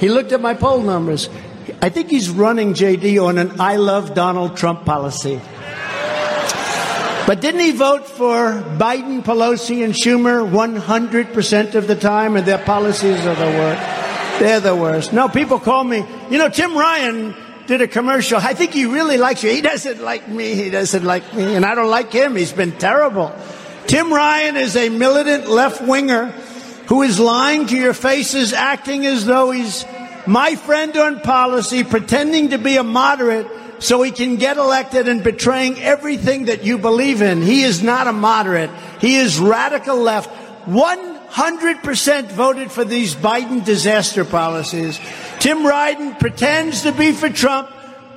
he looked at my poll numbers. I think he's running JD on an I love Donald Trump policy. But didn't he vote for Biden, Pelosi, and Schumer 100% of the time? And their policies are the worst. They're the worst. No, people call me, you know, Tim Ryan did a commercial. I think he really likes you. He doesn't like me. He doesn't like me. And I don't like him. He's been terrible. Tim Ryan is a militant left winger who is lying to your faces, acting as though he's my friend on policy, pretending to be a moderate so he can get elected and betraying everything that you believe in. He is not a moderate. He is radical left. 100% voted for these Biden disaster policies. Tim Ryan pretends to be for Trump,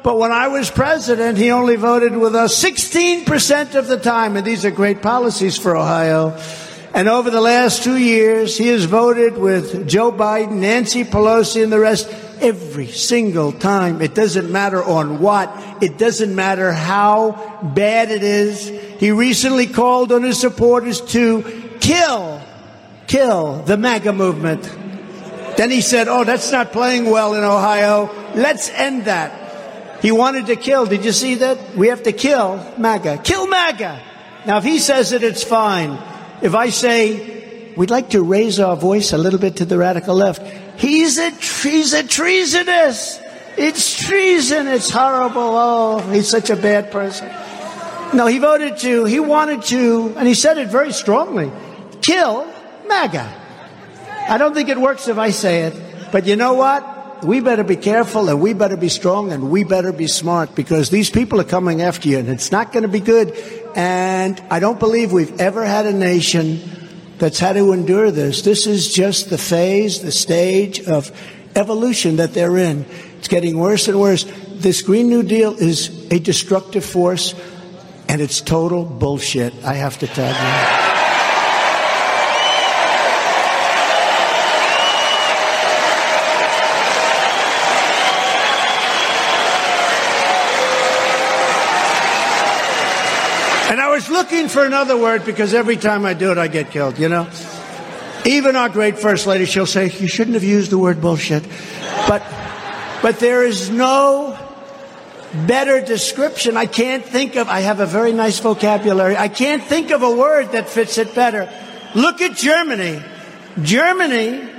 but when I was president, he only voted with us 16% of the time. And these are great policies for Ohio. And over the last two years, he has voted with Joe Biden, Nancy Pelosi, and the rest every single time. It doesn't matter on what. It doesn't matter how bad it is. He recently called on his supporters to kill, kill the MAGA movement. Then he said, Oh, that's not playing well in Ohio. Let's end that. He wanted to kill. Did you see that? We have to kill MAGA. Kill MAGA. Now, if he says it, it's fine. If I say, we'd like to raise our voice a little bit to the radical left, he's a, he's a treasonous. It's treason. It's horrible. Oh, he's such a bad person. No, he voted to, he wanted to, and he said it very strongly, kill MAGA. I don't think it works if I say it, but you know what? We better be careful and we better be strong and we better be smart because these people are coming after you and it's not going to be good. And I don't believe we've ever had a nation that's had to endure this. This is just the phase, the stage of evolution that they're in. It's getting worse and worse. This Green New Deal is a destructive force and it's total bullshit, I have to tell you. Looking for another word because every time I do it, I get killed, you know? Even our great First Lady, she'll say, you shouldn't have used the word bullshit. But, but there is no better description. I can't think of, I have a very nice vocabulary. I can't think of a word that fits it better. Look at Germany. Germany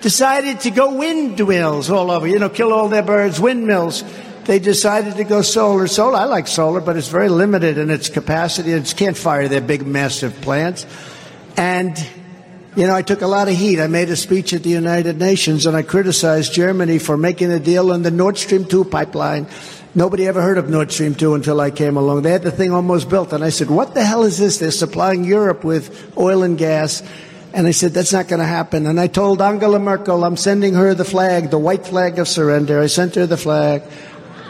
decided to go windmills all over, you know, kill all their birds, windmills they decided to go solar. Solar, I like solar, but it's very limited in its capacity. It can't fire their big, massive plants. And, you know, I took a lot of heat. I made a speech at the United Nations and I criticized Germany for making a deal on the Nord Stream 2 pipeline. Nobody ever heard of Nord Stream 2 until I came along. They had the thing almost built. And I said, what the hell is this? They're supplying Europe with oil and gas. And I said, that's not going to happen. And I told Angela Merkel, I'm sending her the flag, the white flag of surrender. I sent her the flag.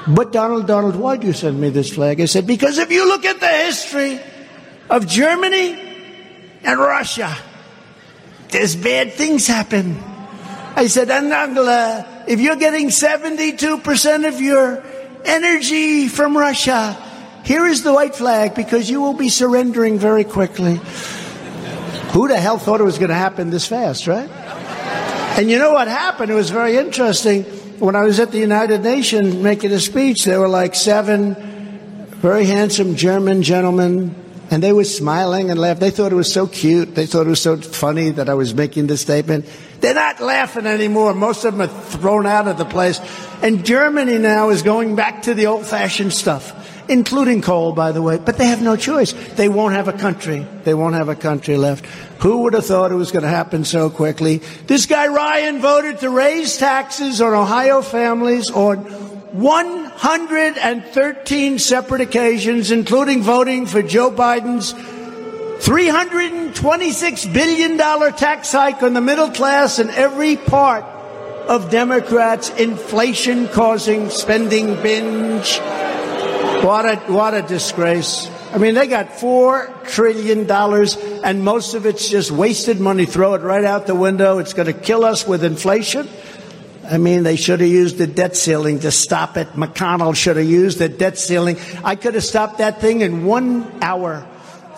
But Donald, Donald, why do you send me this flag? I said, because if you look at the history of Germany and Russia, there's bad things happen. I said, and Angela, if you're getting 72% of your energy from Russia, here is the white flag because you will be surrendering very quickly. Who the hell thought it was going to happen this fast, right? And you know what happened? It was very interesting when I was at the United Nations making a speech, there were like seven very handsome German gentlemen, and they were smiling and laughing. They thought it was so cute. They thought it was so funny that I was making this statement. They're not laughing anymore. Most of them are thrown out of the place. And Germany now is going back to the old fashioned stuff including coal, by the way, but they have no choice. They won't have a country. They won't have a country left. Who would have thought it was going to happen so quickly? This guy Ryan voted to raise taxes on Ohio families on 113 separate occasions, including voting for Joe Biden's $326 billion tax hike on the middle class and every part of Democrats' inflation causing spending binge. What a, what a disgrace. I mean, they got four trillion dollars and most of it's just wasted money. Throw it right out the window. It's going to kill us with inflation. I mean, they should have used the debt ceiling to stop it. McConnell should have used the debt ceiling. I could have stopped that thing in one hour.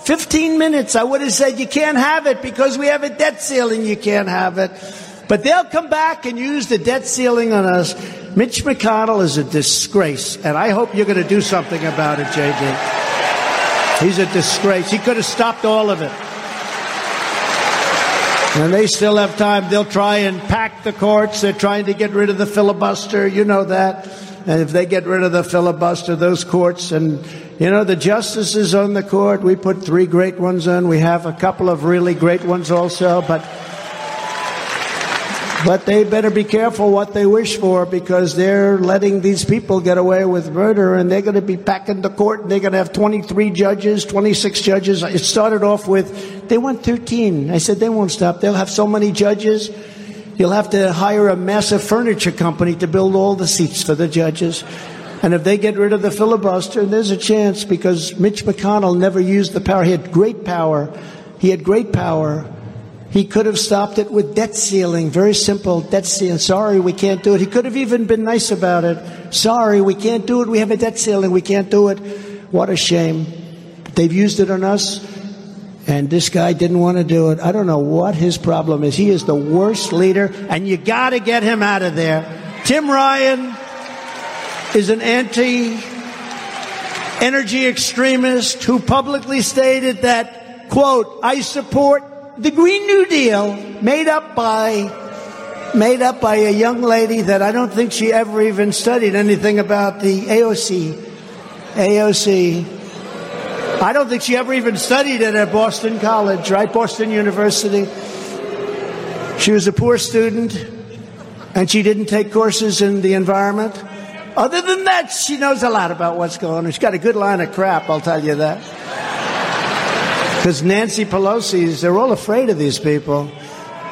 15 minutes. I would have said, you can't have it because we have a debt ceiling. You can't have it. But they'll come back and use the debt ceiling on us. Mitch McConnell is a disgrace, and I hope you're going to do something about it, JD. He's a disgrace. He could have stopped all of it. And they still have time. They'll try and pack the courts. They're trying to get rid of the filibuster. You know that. And if they get rid of the filibuster, those courts, and you know, the justices on the court, we put three great ones on. We have a couple of really great ones also, but but they better be careful what they wish for because they're letting these people get away with murder and they're going to be back in the court and they're going to have 23 judges, 26 judges. It started off with, they want 13. I said, they won't stop. They'll have so many judges. You'll have to hire a massive furniture company to build all the seats for the judges. And if they get rid of the filibuster, there's a chance because Mitch McConnell never used the power. He had great power. He had great power he could have stopped it with debt ceiling, very simple debt ceiling. Sorry, we can't do it. He could have even been nice about it. Sorry, we can't do it. We have a debt ceiling. We can't do it. What a shame. They've used it on us, and this guy didn't want to do it. I don't know what his problem is. He is the worst leader, and you got to get him out of there. Tim Ryan is an anti energy extremist who publicly stated that, quote, I support the Green New Deal, made up by made up by a young lady that I don't think she ever even studied anything about the AOC. AOC. I don't think she ever even studied it at Boston College, right? Boston University. She was a poor student and she didn't take courses in the environment. Other than that, she knows a lot about what's going on. She's got a good line of crap, I'll tell you that. Because Nancy Pelosi's, they're all afraid of these people.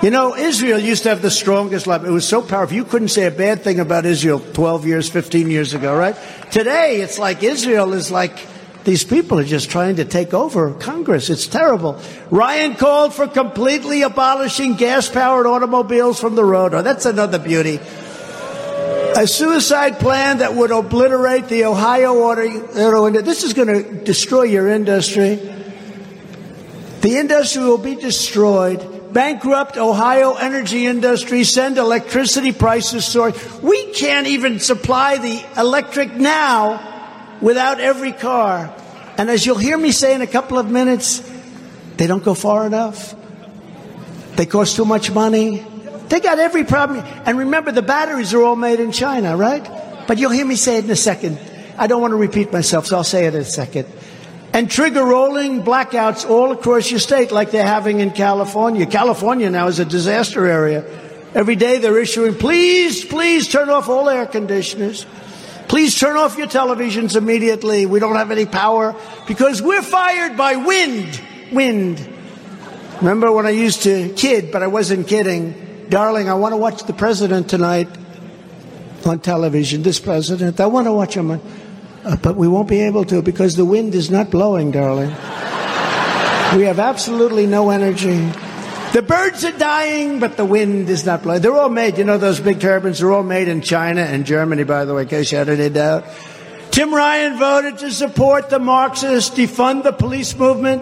You know, Israel used to have the strongest lobby. It was so powerful. You couldn't say a bad thing about Israel 12 years, 15 years ago, right? Today, it's like Israel is like these people are just trying to take over Congress. It's terrible. Ryan called for completely abolishing gas powered automobiles from the road. Oh, that's another beauty. A suicide plan that would obliterate the Ohio auto industry. This is going to destroy your industry. The industry will be destroyed. Bankrupt Ohio energy industry send electricity prices soaring. We can't even supply the electric now without every car. And as you'll hear me say in a couple of minutes, they don't go far enough. They cost too much money. They got every problem. And remember, the batteries are all made in China, right? But you'll hear me say it in a second. I don't want to repeat myself, so I'll say it in a second and trigger rolling blackouts all across your state like they're having in California. California now is a disaster area. Every day they're issuing, please, please turn off all air conditioners. Please turn off your televisions immediately. We don't have any power because we're fired by wind. Wind. Remember when I used to kid, but I wasn't kidding. Darling, I want to watch the president tonight on television. This president. I want to watch him on. Uh, but we won't be able to because the wind is not blowing, darling. we have absolutely no energy. The birds are dying, but the wind is not blowing. They're all made, you know, those big turbines are all made in China and Germany, by the way, in case you had any doubt. Tim Ryan voted to support the Marxists, defund the police movement,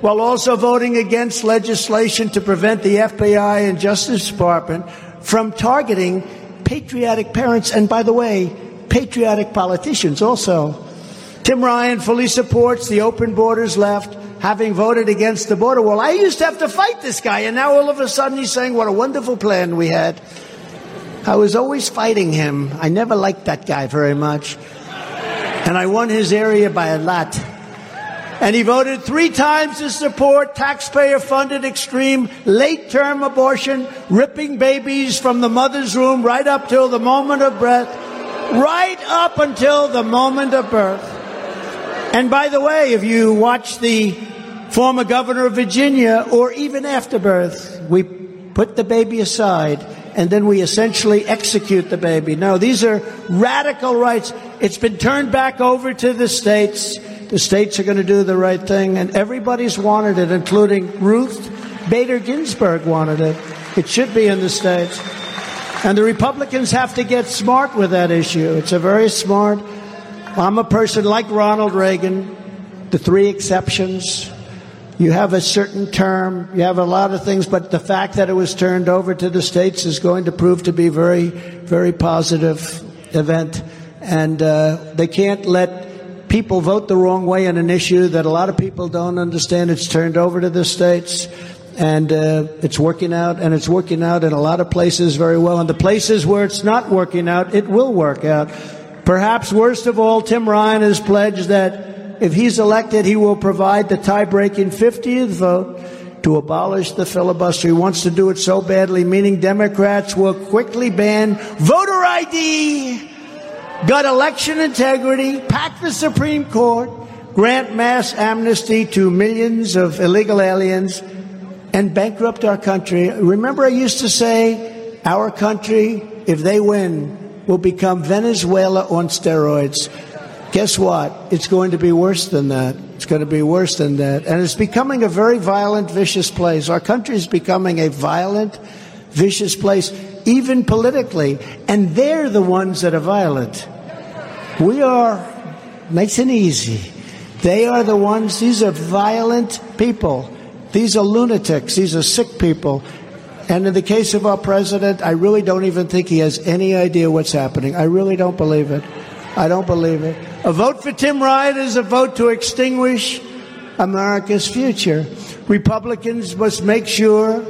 while also voting against legislation to prevent the FBI and Justice Department from targeting patriotic parents. And by the way, patriotic politicians also. Tim Ryan fully supports the open borders left, having voted against the border wall. I used to have to fight this guy, and now all of a sudden he's saying what a wonderful plan we had. I was always fighting him. I never liked that guy very much. And I won his area by a lot. And he voted three times to support taxpayer funded extreme late term abortion, ripping babies from the mother's womb right up till the moment of breath right up until the moment of birth. And by the way, if you watch the former governor of Virginia, or even after birth, we put the baby aside and then we essentially execute the baby. No, these are radical rights. It's been turned back over to the states. The states are going to do the right thing, and everybody's wanted it, including Ruth Bader Ginsburg wanted it. It should be in the states. And the Republicans have to get smart with that issue. It's a very smart. I'm a person like Ronald Reagan, the three exceptions. You have a certain term, you have a lot of things, but the fact that it was turned over to the states is going to prove to be very, very positive event. And uh, they can't let people vote the wrong way on an issue that a lot of people don't understand. It's turned over to the states and uh, it's working out, and it's working out in a lot of places very well. And the places where it's not working out, it will work out. Perhaps worst of all, Tim Ryan has pledged that if he's elected, he will provide the tie-breaking 50th vote to abolish the filibuster. He wants to do it so badly, meaning Democrats will quickly ban voter ID, gut election integrity, pack the Supreme Court, grant mass amnesty to millions of illegal aliens, and bankrupt our country. Remember, I used to say, our country, if they win, will become Venezuela on steroids. Guess what? It's going to be worse than that. It's going to be worse than that. And it's becoming a very violent, vicious place. Our country is becoming a violent, vicious place, even politically. And they're the ones that are violent. We are nice and easy. They are the ones, these are violent people. These are lunatics. These are sick people. And in the case of our president, I really don't even think he has any idea what's happening. I really don't believe it. I don't believe it. A vote for Tim Ryan is a vote to extinguish America's future. Republicans must make sure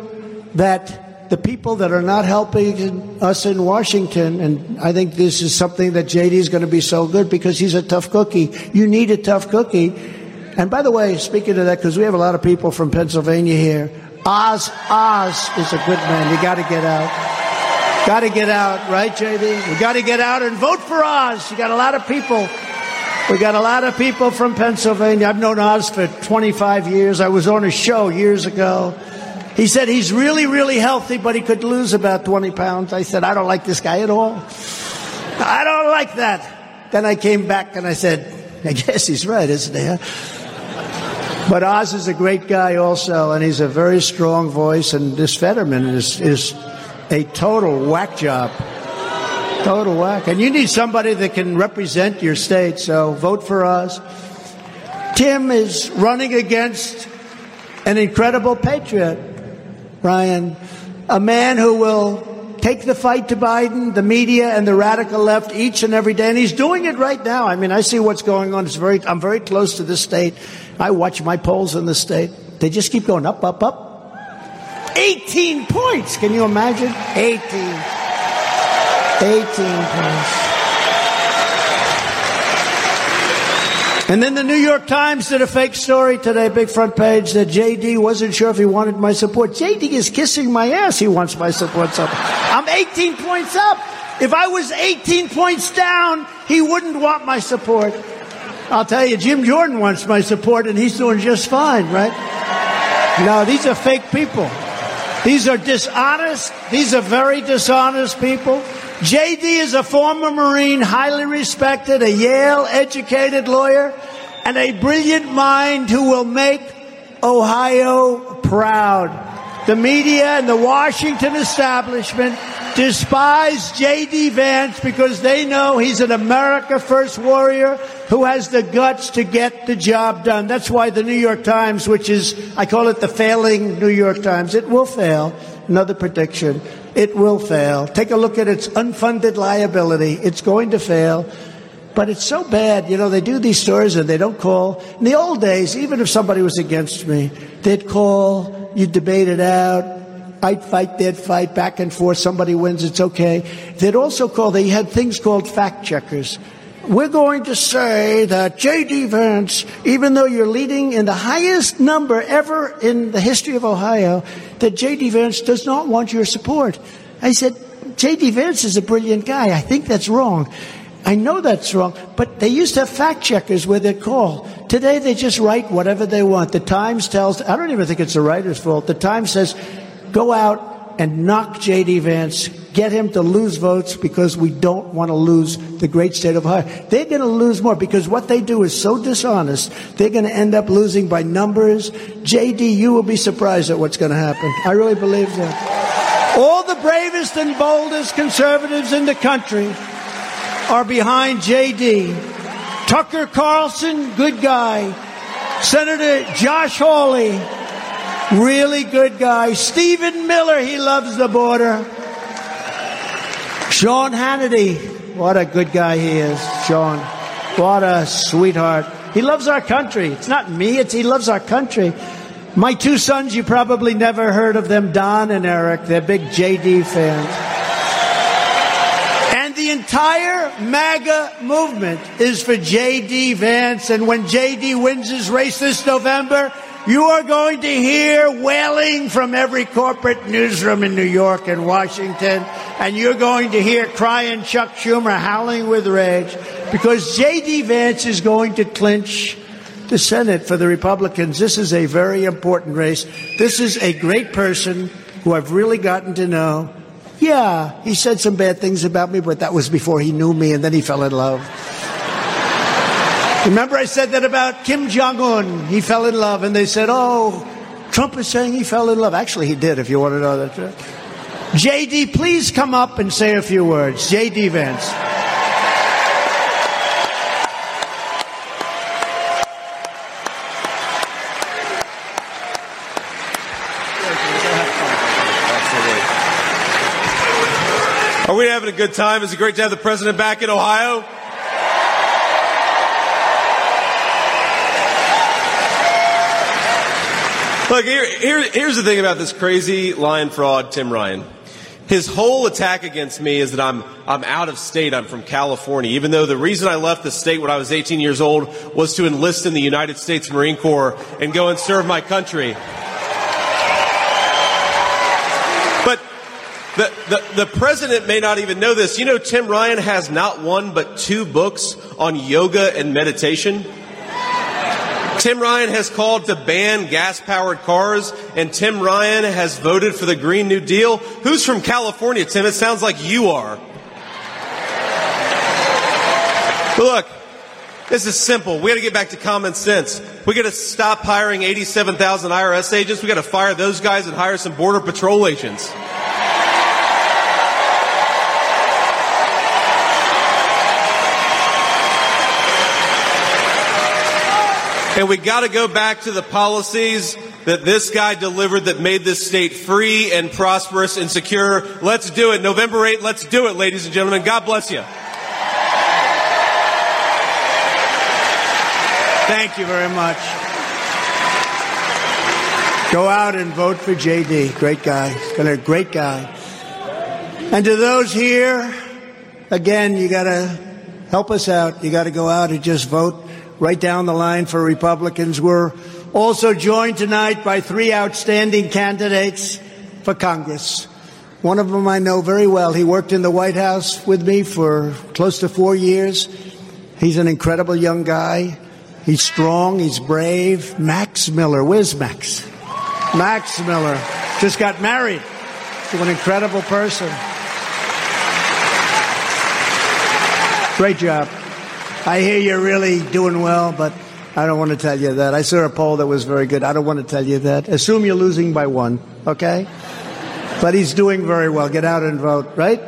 that the people that are not helping us in Washington, and I think this is something that JD is going to be so good because he's a tough cookie. You need a tough cookie. And by the way, speaking of that, because we have a lot of people from Pennsylvania here, Oz, Oz is a good man. You got to get out. Got to get out, right, JD? We got to get out and vote for Oz. You got a lot of people. We got a lot of people from Pennsylvania. I've known Oz for 25 years. I was on a show years ago. He said he's really, really healthy, but he could lose about 20 pounds. I said, I don't like this guy at all. I don't like that. Then I came back and I said, I guess he's right, isn't he? But Oz is a great guy also, and he's a very strong voice, and this Fetterman is, is a total whack job. Total whack. And you need somebody that can represent your state, so vote for Oz. Tim is running against an incredible patriot, Ryan, a man who will take the fight to Biden, the media, and the radical left each and every day. And he's doing it right now. I mean, I see what's going on. It's very, I'm very close to this state. I watch my polls in the state. They just keep going up, up, up. 18 points. Can you imagine? 18. 18 points. And then the New York Times did a fake story today, big front page, that JD wasn't sure if he wanted my support. JD is kissing my ass. He wants my support. So I'm 18 points up. If I was 18 points down, he wouldn't want my support. I'll tell you, Jim Jordan wants my support and he's doing just fine, right? No, these are fake people. These are dishonest. These are very dishonest people. JD is a former Marine, highly respected, a Yale educated lawyer, and a brilliant mind who will make Ohio proud. The media and the Washington establishment despise J.D. Vance because they know he's an America First warrior who has the guts to get the job done. That's why the New York Times, which is, I call it the failing New York Times, it will fail. Another prediction. It will fail. Take a look at its unfunded liability. It's going to fail. But it's so bad. You know, they do these stories and they don't call. In the old days, even if somebody was against me, they'd call, you debate it out, I'd fight, they'd fight, back and forth. Somebody wins, it's okay. They'd also call, they had things called fact checkers. We're going to say that J.D. Vance, even though you're leading in the highest number ever in the history of Ohio, that J.D. Vance does not want your support. I said, J.D. Vance is a brilliant guy. I think that's wrong. I know that's wrong, but they used to have fact checkers where they'd call. Today they just write whatever they want. The Times tells, I don't even think it's the writer's fault. The Times says, go out and knock J.D. Vance, get him to lose votes because we don't want to lose the great state of Ohio. They're going to lose more because what they do is so dishonest. They're going to end up losing by numbers. J.D., you will be surprised at what's going to happen. I really believe that. All the bravest and boldest conservatives in the country are behind J.D. Tucker Carlson, good guy. Senator Josh Hawley, Really good guy. Stephen Miller, he loves the border. Sean Hannity, what a good guy he is, Sean. What a sweetheart. He loves our country. It's not me, it's he loves our country. My two sons, you probably never heard of them, Don and Eric. They're big JD fans. And the entire MAGA movement is for J.D. Vance. And when J.D. wins his race this November, you are going to hear wailing from every corporate newsroom in New York and Washington. And you're going to hear crying Chuck Schumer howling with rage because J.D. Vance is going to clinch the Senate for the Republicans. This is a very important race. This is a great person who I've really gotten to know. Yeah, he said some bad things about me, but that was before he knew me and then he fell in love. Remember, I said that about Kim Jong un. He fell in love, and they said, Oh, Trump is saying he fell in love. Actually, he did, if you want to know that. Truth. JD, please come up and say a few words. JD Vance. Are we having a good time? Is it great to have the president back in Ohio? Look, here, here, here's the thing about this crazy lion fraud, Tim Ryan. His whole attack against me is that I'm, I'm out of state. I'm from California. Even though the reason I left the state when I was 18 years old was to enlist in the United States Marine Corps and go and serve my country. But the, the, the president may not even know this. You know, Tim Ryan has not one but two books on yoga and meditation. Tim Ryan has called to ban gas powered cars, and Tim Ryan has voted for the Green New Deal. Who's from California, Tim? It sounds like you are. But look, this is simple. We got to get back to common sense. We got to stop hiring 87,000 IRS agents. We got to fire those guys and hire some Border Patrol agents. And we got to go back to the policies that this guy delivered that made this state free and prosperous and secure. Let's do it. November 8th, let's do it, ladies and gentlemen. God bless you. Thank you very much. Go out and vote for JD. Great guy. He's a great guy. And to those here, again, you got to help us out. You got to go out and just vote right down the line for Republicans. We're also joined tonight by three outstanding candidates for Congress. One of them I know very well. He worked in the White House with me for close to four years. He's an incredible young guy. He's strong. He's brave. Max Miller. Where's Max? Max Miller just got married to an incredible person. Great job. I hear you're really doing well, but I don't want to tell you that. I saw a poll that was very good. I don't want to tell you that. Assume you're losing by one, okay? But he's doing very well. Get out and vote, right?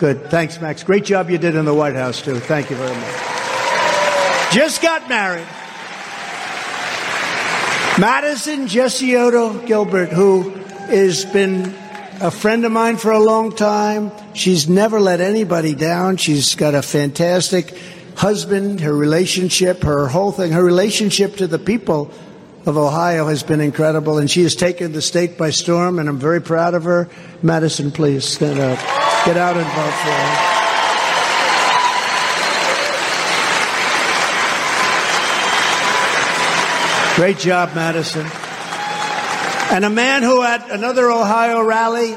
Good. Thanks, Max. Great job you did in the White House, too. Thank you very much. Just got married. Madison Gesiotto Gilbert, who has been a friend of mine for a long time. She's never let anybody down. She's got a fantastic husband, her relationship, her whole thing, her relationship to the people of Ohio has been incredible, and she has taken the state by storm, and I'm very proud of her. Madison, please stand up. Get out and vote for her. Great job, Madison. And a man who at another Ohio rally,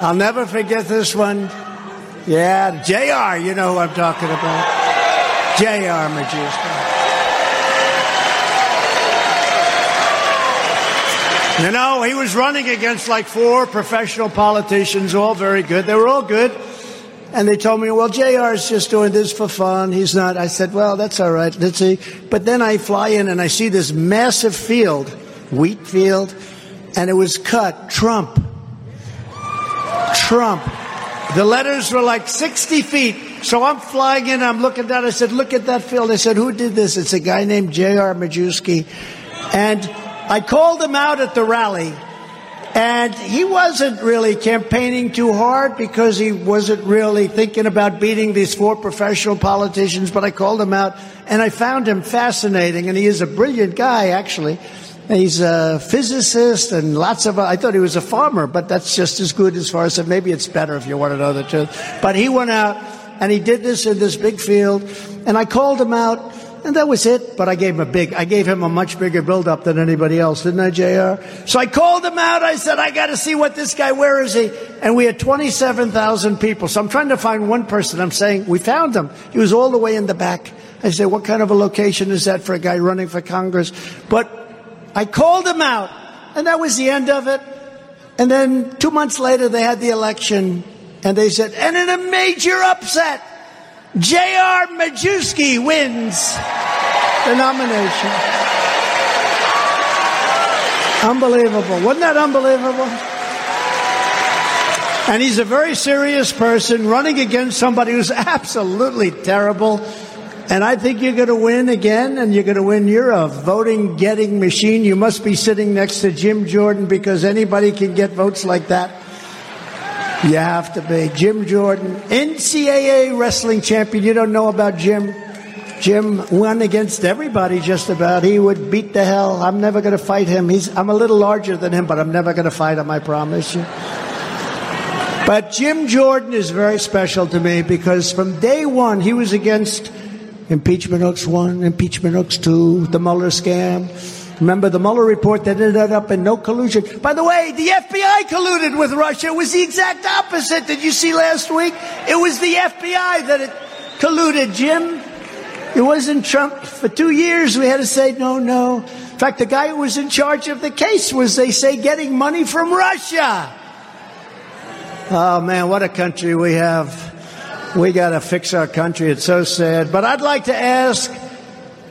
I'll never forget this one. Yeah, JR, you know who I'm talking about. J.R. Majewski. You know, he was running against like four professional politicians, all very good. They were all good. And they told me, well, JR is just doing this for fun. He's not. I said, well, that's all right. Let's see. But then I fly in and I see this massive field, wheat field, and it was cut Trump. Trump. The letters were like 60 feet. So I'm flying in, I'm looking down. I said, Look at that field. I said, Who did this? It's a guy named J.R. Majewski. And I called him out at the rally. And he wasn't really campaigning too hard because he wasn't really thinking about beating these four professional politicians. But I called him out and I found him fascinating. And he is a brilliant guy, actually. He's a physicist and lots of. I thought he was a farmer, but that's just as good as far as maybe it's better if you want to know the truth. But he went out and he did this in this big field, and I called him out, and that was it. But I gave him a big, I gave him a much bigger build-up than anybody else, didn't I, JR.? So I called him out. I said, I got to see what this guy. Where is he? And we had twenty-seven thousand people. So I'm trying to find one person. I'm saying we found him. He was all the way in the back. I said, what kind of a location is that for a guy running for Congress? But I called him out, and that was the end of it. And then two months later, they had the election, and they said, and in a major upset, J.R. Majewski wins the nomination. Unbelievable. Wasn't that unbelievable? And he's a very serious person running against somebody who's [LAUGHS] absolutely terrible. And I think you're going to win again, and you're going to win. You're a voting getting machine. You must be sitting next to Jim Jordan because anybody can get votes like that. You have to be. Jim Jordan, NCAA wrestling champion. You don't know about Jim? Jim won against everybody just about. He would beat the hell. I'm never going to fight him. He's, I'm a little larger than him, but I'm never going to fight him, I promise you. But Jim Jordan is very special to me because from day one, he was against Impeachment Hooks 1, Impeachment Hooks 2, the Mueller scam. Remember the Mueller report that ended up in no collusion. By the way, the FBI colluded with Russia. It was the exact opposite. Did you see last week? It was the FBI that it colluded, Jim. It wasn't Trump. For two years, we had to say no, no. In fact, the guy who was in charge of the case was, they say, getting money from Russia. Oh man, what a country we have. We got to fix our country. It's so sad. But I'd like to ask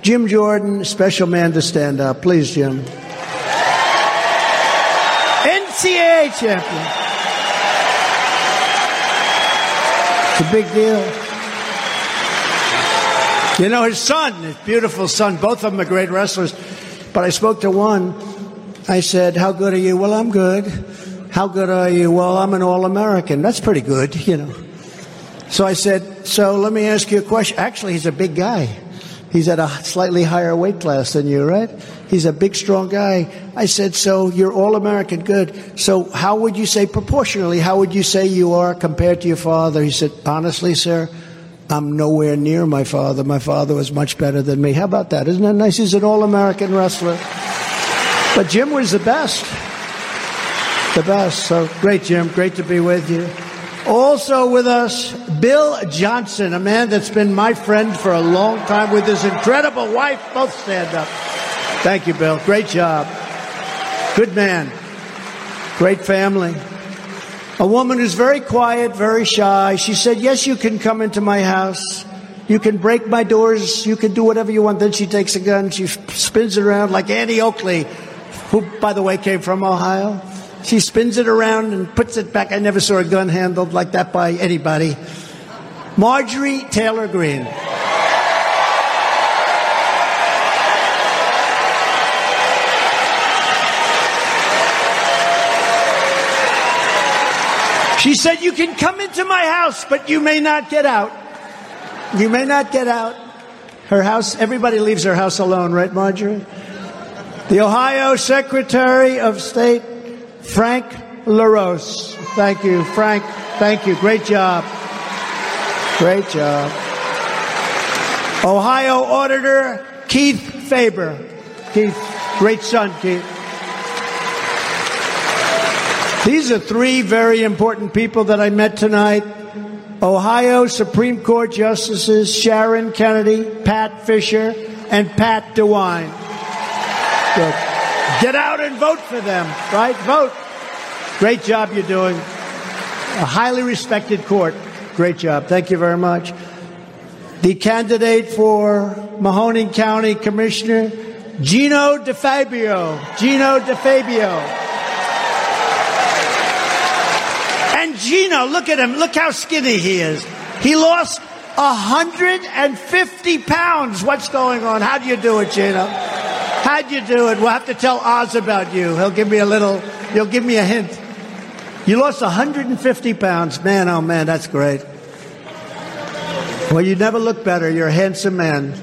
Jim Jordan, special man, to stand up. Please, Jim. NCAA champion. It's a big deal. You know, his son, his beautiful son, both of them are great wrestlers. But I spoke to one. I said, How good are you? Well, I'm good. How good are you? Well, I'm an All American. That's pretty good, you know. So I said, So let me ask you a question. Actually, he's a big guy. He's at a slightly higher weight class than you, right? He's a big, strong guy. I said, So you're All American, good. So how would you say, proportionally, how would you say you are compared to your father? He said, Honestly, sir, I'm nowhere near my father. My father was much better than me. How about that? Isn't that nice? He's an All American wrestler. But Jim was the best. The best. So great, Jim. Great to be with you. Also with us, Bill Johnson, a man that's been my friend for a long time with his incredible wife. Both stand up. Thank you, Bill. Great job. Good man. Great family. A woman who's very quiet, very shy. She said, Yes, you can come into my house. You can break my doors. You can do whatever you want. Then she takes a gun. She spins it around like Annie Oakley, who, by the way, came from Ohio. She spins it around and puts it back. I never saw a gun handled like that by anybody. Marjorie Taylor Greene. She said, You can come into my house, but you may not get out. You may not get out. Her house, everybody leaves her house alone, right, Marjorie? The Ohio Secretary of State, Frank LaRose. Thank you, Frank. Thank you. Great job. Great job. Ohio Auditor Keith Faber. Keith, great son, Keith. These are three very important people that I met tonight. Ohio Supreme Court Justices Sharon Kennedy, Pat Fisher, and Pat DeWine. Good. Get out and vote for them, right? Vote. Great job you're doing. A highly respected court. Great job. Thank you very much. The candidate for Mahoning County Commissioner, Gino DeFabio. Gino DeFabio. And Gino, look at him. Look how skinny he is. He lost 150 pounds. What's going on? How do you do it, Gino? How'd you do it? We'll have to tell Oz about you. He'll give me a little, he'll give me a hint. You lost 150 pounds. Man, oh man, that's great. Well, you never look better. You're a handsome man.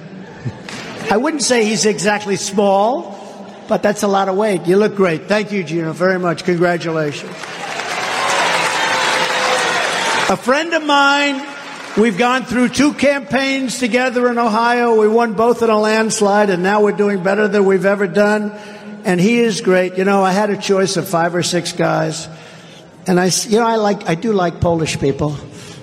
I wouldn't say he's exactly small, but that's a lot of weight. You look great. Thank you, Gino, very much. Congratulations. A friend of mine We've gone through two campaigns together in Ohio. We won both in a landslide, and now we're doing better than we've ever done. And he is great. You know, I had a choice of five or six guys, and I, you know, I like, I do like Polish people.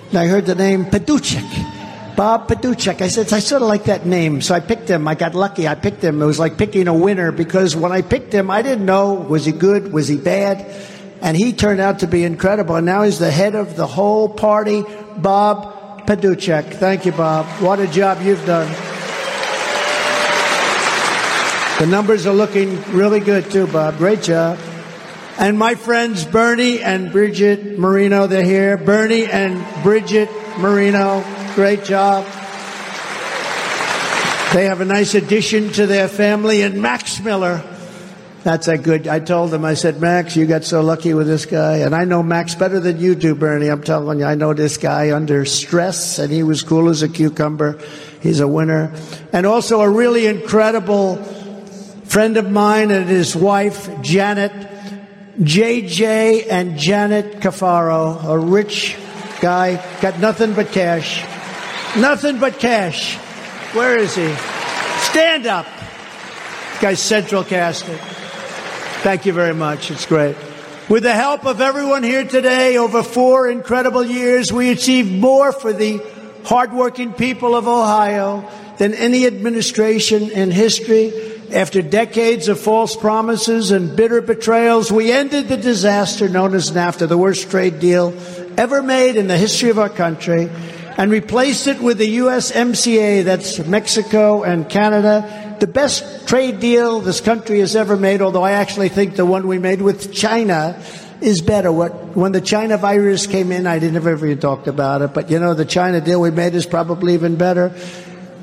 And I heard the name Paduchik, Bob Paduchik. I said, I sort of like that name, so I picked him. I got lucky. I picked him. It was like picking a winner because when I picked him, I didn't know was he good, was he bad, and he turned out to be incredible. And now he's the head of the whole party, Bob. Paduchik. Thank you, Bob. What a job you've done. The numbers are looking really good too, Bob. Great job. And my friends Bernie and Bridget Moreno, they're here. Bernie and Bridget Moreno, great job. They have a nice addition to their family. And Max Miller, that's a good. I told him, I said, Max, you got so lucky with this guy. And I know Max better than you do, Bernie. I'm telling you, I know this guy under stress, and he was cool as a cucumber. He's a winner. And also a really incredible friend of mine and his wife, Janet, JJ and Janet Cafaro, a rich guy, got nothing but cash. Nothing but cash. Where is he? Stand up. This guy's central casting. Thank you very much. It's great. With the help of everyone here today, over four incredible years, we achieved more for the hardworking people of Ohio than any administration in history. After decades of false promises and bitter betrayals, we ended the disaster known as NAFTA, the worst trade deal ever made in the history of our country, and replaced it with the USMCA, that's Mexico and Canada, the best trade deal this country has ever made, although I actually think the one we made with China is better. What, when the China virus came in, I didn't ever even talked about it, but you know, the China deal we made is probably even better.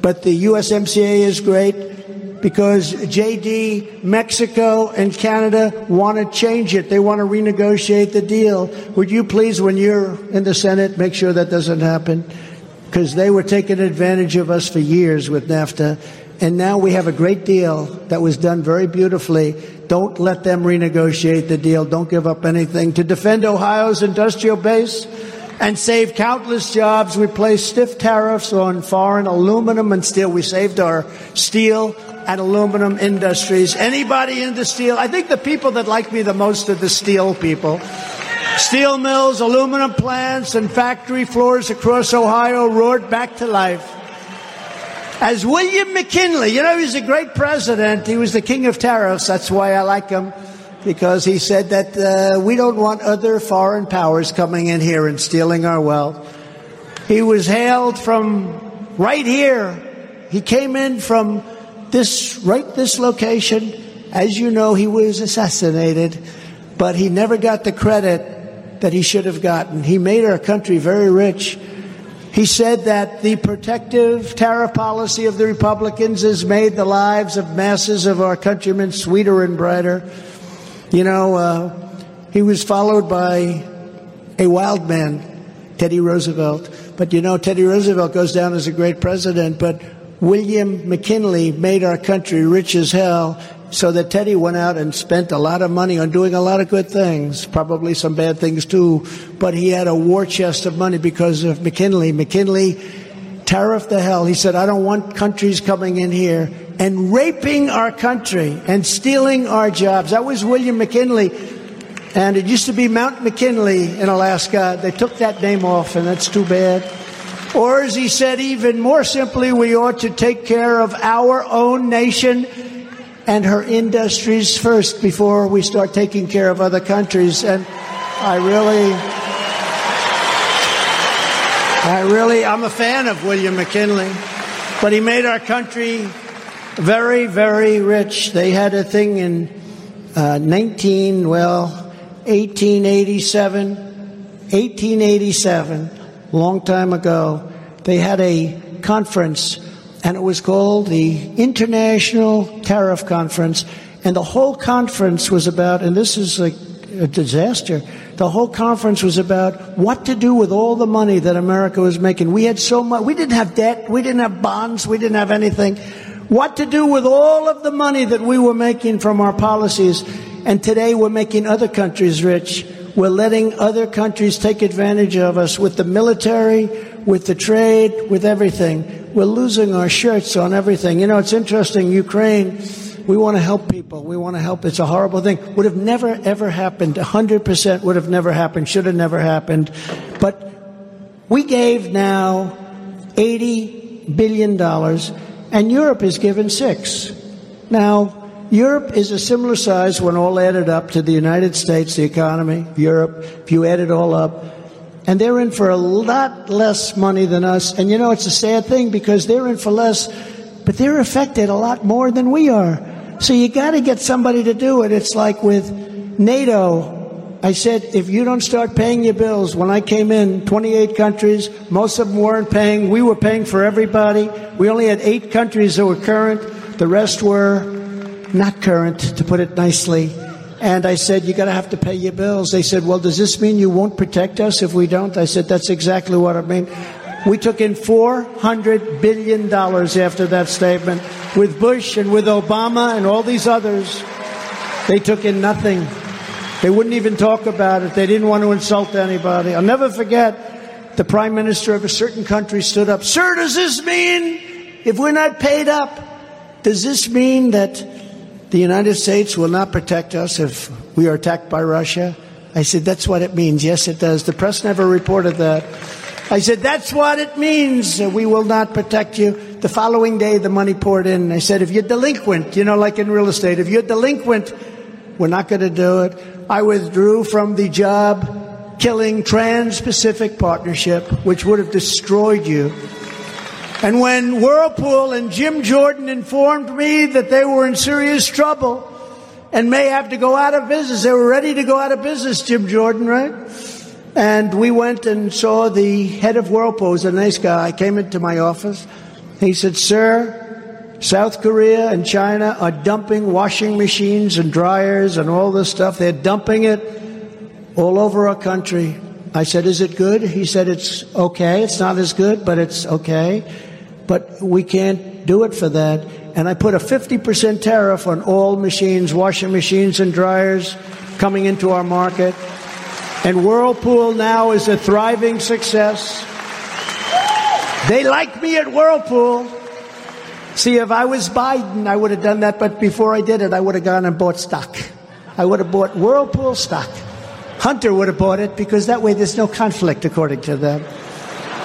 But the USMCA is great because JD, Mexico, and Canada want to change it. They want to renegotiate the deal. Would you please, when you're in the Senate, make sure that doesn't happen? Because they were taking advantage of us for years with NAFTA and now we have a great deal that was done very beautifully. Don't let them renegotiate the deal. Don't give up anything. To defend Ohio's industrial base and save countless jobs, we placed stiff tariffs on foreign aluminum and steel. We saved our steel and aluminum industries. Anybody into steel? I think the people that like me the most are the steel people. Steel mills, aluminum plants, and factory floors across Ohio roared back to life as William McKinley. You know, he's a great president. He was the king of tariffs. That's why I like him, because he said that uh, we don't want other foreign powers coming in here and stealing our wealth. He was hailed from right here. He came in from this, right this location. As you know, he was assassinated, but he never got the credit that he should have gotten. He made our country very rich. He said that the protective tariff policy of the Republicans has made the lives of masses of our countrymen sweeter and brighter. You know, uh, he was followed by a wild man, Teddy Roosevelt. But you know, Teddy Roosevelt goes down as a great president, but William McKinley made our country rich as hell so that Teddy went out and spent a lot of money on doing a lot of good things, probably some bad things too, but he had a war chest of money because of McKinley. McKinley tariffed the hell. He said, I don't want countries coming in here and raping our country and stealing our jobs. That was William McKinley. And it used to be Mount McKinley in Alaska. They took that name off, and that's too bad. Or as he said, even more simply, we ought to take care of our own nation and her industries first before we start taking care of other countries. And I really, I really, I'm a fan of William McKinley, but he made our country very, very rich. They had a thing in uh, 19, well, 1887, 1887, long time ago. They had a conference and it was called the International Tariff Conference. And the whole conference was about, and this is like a disaster. The whole conference was about what to do with all the money that America was making. We had so much, we didn't have debt, we didn't have bonds, we didn't have anything. What to do with all of the money that we were making from our policies. And today we're making other countries rich We're letting other countries take advantage of us with the military, with the trade, with everything. We're losing our shirts on everything. You know, it's interesting. Ukraine, we want to help people. We want to help. It's a horrible thing. Would have never, ever happened. 100% would have never happened. Should have never happened. But we gave now $80 billion, and Europe is given six. Now, Europe is a similar size when all added up to the United States, the economy, Europe, if you add it all up. And they're in for a lot less money than us. And you know, it's a sad thing because they're in for less, but they're affected a lot more than we are. So you got to get somebody to do it. It's like with NATO. I said, if you don't start paying your bills, when I came in, 28 countries, most of them weren't paying. We were paying for everybody. We only had eight countries that were current. The rest were not current, to put it nicely. And I said, You're going to have to pay your bills. They said, Well, does this mean you won't protect us if we don't? I said, That's exactly what I mean. We took in $400 billion after that statement. With Bush and with Obama and all these others, they took in nothing. They wouldn't even talk about it. They didn't want to insult anybody. I'll never forget the prime minister of a certain country stood up. Sir, does this mean if we're not paid up, does this mean that the United States will not protect us if we are attacked by Russia? I said, That's what it means. Yes, it does. The press never reported that. I said, That's what it means. We will not protect you. The following day, the money poured in. I said, If you're delinquent, you know, like in real estate, if you're delinquent, we're not going to do it. I withdrew from the job killing Trans Pacific Partnership, which would have destroyed you. And when Whirlpool and Jim Jordan informed me that they were in serious trouble and may have to go out of business, they were ready to go out of business, Jim Jordan, right? And we went and saw the head of Whirlpool, was a nice guy, I came into my office. He said, Sir, South Korea and China are dumping washing machines and dryers and all this stuff. They're dumping it all over our country. I said, Is it good? He said, It's okay. It's not as good, but it's okay but we can't do it for that. And I put a 50% tariff on all machines, washing machines and dryers coming into our market. And Whirlpool now is a thriving success. They like me at Whirlpool. See, if I was Biden, I would have done that, but before I did it, I would have gone and bought stock. I would have bought Whirlpool stock. Hunter would have bought it because that way there's no conflict, according to them.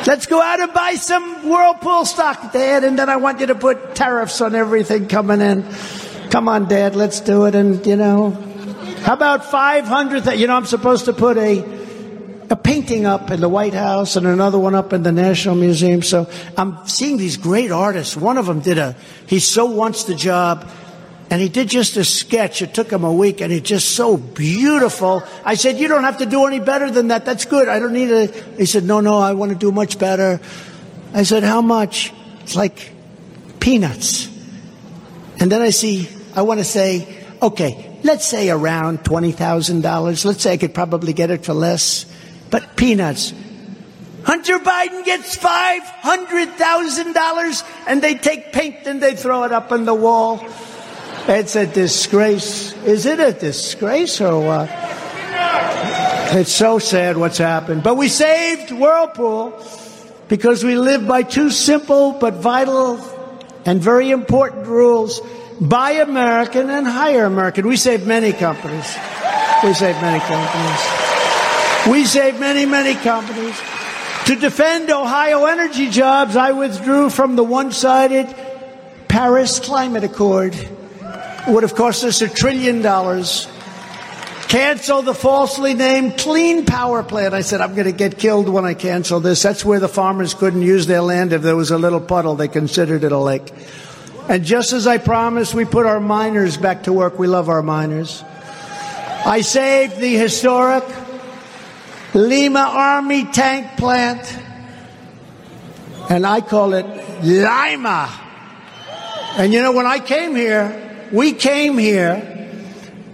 Let's go out and buy some Whirlpool stock, Dad, and then I want you to put tariffs on everything coming in. Come on, Dad, let's do it. And, you know, how about 500? You know, I'm supposed to put a, a painting up in the White House and another one up in the National Museum. So I'm seeing these great artists. One of them did a, he so wants the job and he did just a sketch. It took him a week and it's just so beautiful. I said, you don't have to do any better than that. That's good. I don't need it. he said, no, no, I want to do much better. I said, how much? It's like peanuts. And then I see, I want to say, okay, let's say around $20,000. Let's say I could probably get it for less, but peanuts. Hunter Biden gets $500,000 and they take paint and they throw it up on the wall. It's a disgrace. Is it a disgrace or what? It's so sad what's happened. But we saved Whirlpool because we live by two simple but vital and very important rules. Buy American and hire American. We saved many companies. We saved many companies. We saved many, many companies. To defend Ohio energy jobs, I withdrew from the one-sided Paris Climate Accord would have cost us a trillion dollars. Cancel the falsely named Clean Power Plan. I said, I'm going to get killed when I cancel this. That's where the farmers couldn't use their land if there was a little puddle. They considered it a lake. And just as I promised, we put our miners back to work. We love our miners. I saved the historic Lima Army tank plant, and I call it Lima. And you know, when I came here, we came here,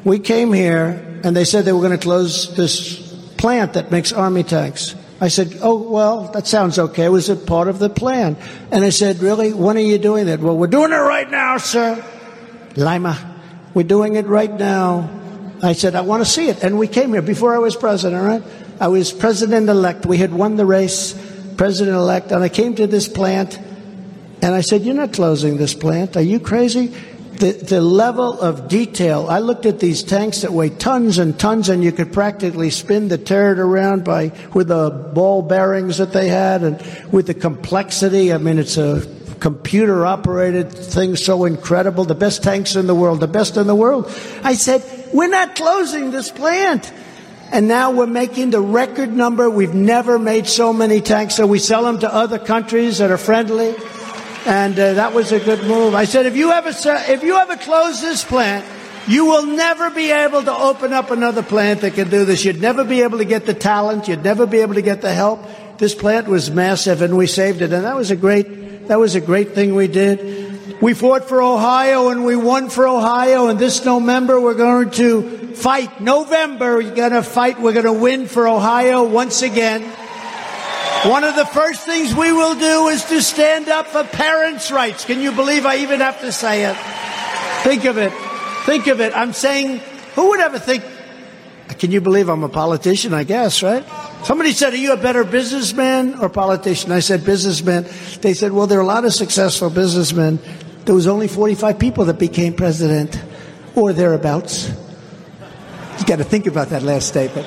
we came here, and they said they were going to close this plant that makes army tanks. I said, Oh, well, that sounds okay. Was it part of the plan? And I said, Really? When are you doing that? Well, we're doing it right now, sir. Lima, we're doing it right now. I said, I want to see it. And we came here before I was president, right? I was president elect. We had won the race, president elect. And I came to this plant and I said, You're not closing this plant. Are you crazy? The, the level of detail. I looked at these tanks that weigh tons and tons, and you could practically spin the turret around by with the ball bearings that they had, and with the complexity. I mean, it's a computer operated thing so incredible. The best tanks in the world, the best in the world. I said, We're not closing this plant. And now we're making the record number. We've never made so many tanks, so we sell them to other countries that are friendly and uh, that was a good move. I said, if you ever if you ever close this plant, you will never be able to open up another plant that can do this. You'd never be able to get the talent. You'd never be able to get the help. This plant was massive, and we saved it, and that was a great that was a great thing we did. We fought for Ohio, and we won for Ohio. And this November, we're going to fight. November, we're going to fight. We're going to win for Ohio once again. One of the first things we will do is to stand up for parents' rights. Can you believe I even have to say it? Think of it. Think of it. I'm saying, who would ever think, can you believe I'm a politician? I guess, right? Somebody said, Are you a better businessman or politician? I said, Businessman. They said, Well, there are a lot of successful businessmen. There was only 45 people that became president or thereabouts. You got to think about that last statement.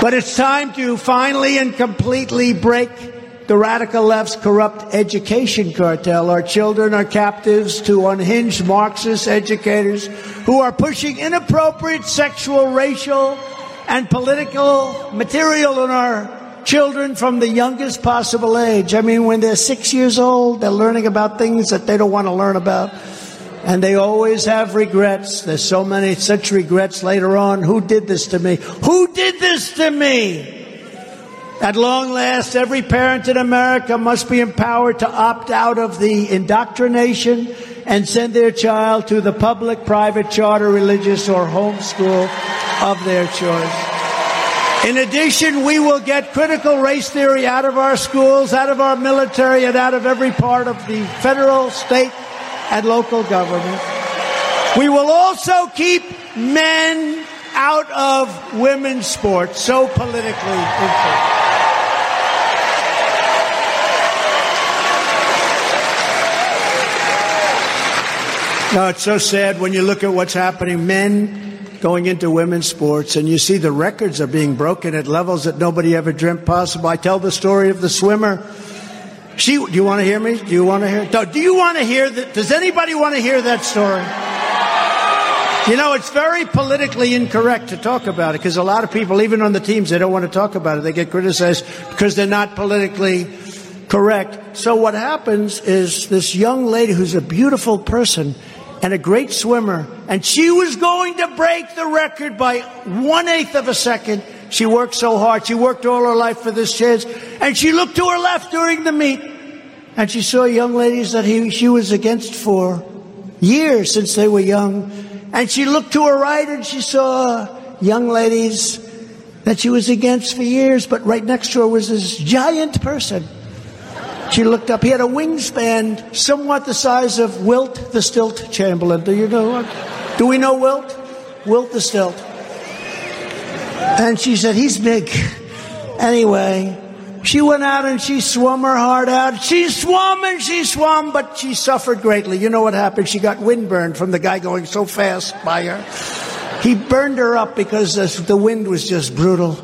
But it's time to finally and completely break the radical left's corrupt education cartel. Our children are captives to unhinged Marxist educators who are pushing inappropriate sexual, racial, and political material on our children from the youngest possible age. I mean, when they're six years old, they're learning about things that they don't want to learn about. And they always have regrets. There's so many such regrets later on. Who did this to me? Who did this to me? At long last, every parent in America must be empowered to opt out of the indoctrination and send their child to the public, private, charter, religious, or homeschool of their choice. In addition, we will get critical race theory out of our schools, out of our military, and out of every part of the federal, state, and local government. We will also keep men out of women's sports, so politically incorrect. It's so sad when you look at what's happening. Men going into women's sports and you see the records are being broken at levels that nobody ever dreamt possible. I tell the story of the swimmer she, do you want to hear me? Do you want to hear? Do you want to hear that? Does anybody want to hear that story? You know, it's very politically incorrect to talk about it because a lot of people, even on the teams, they don't want to talk about it. They get criticized because they're not politically correct. So what happens is this young lady who's a beautiful person and a great swimmer, and she was going to break the record by one eighth of a second she worked so hard. She worked all her life for this chance. And she looked to her left during the meet and she saw young ladies that he, she was against for years since they were young. And she looked to her right and she saw young ladies that she was against for years, but right next to her was this giant person. She looked up. He had a wingspan somewhat the size of Wilt the Stilt Chamberlain. Do you know what? Do we know Wilt? Wilt the Stilt. And she said, He's big. Anyway, she went out and she swum her heart out. She swam and she swam, but she suffered greatly. You know what happened? She got windburned from the guy going so fast by her. He burned her up because the wind was just brutal.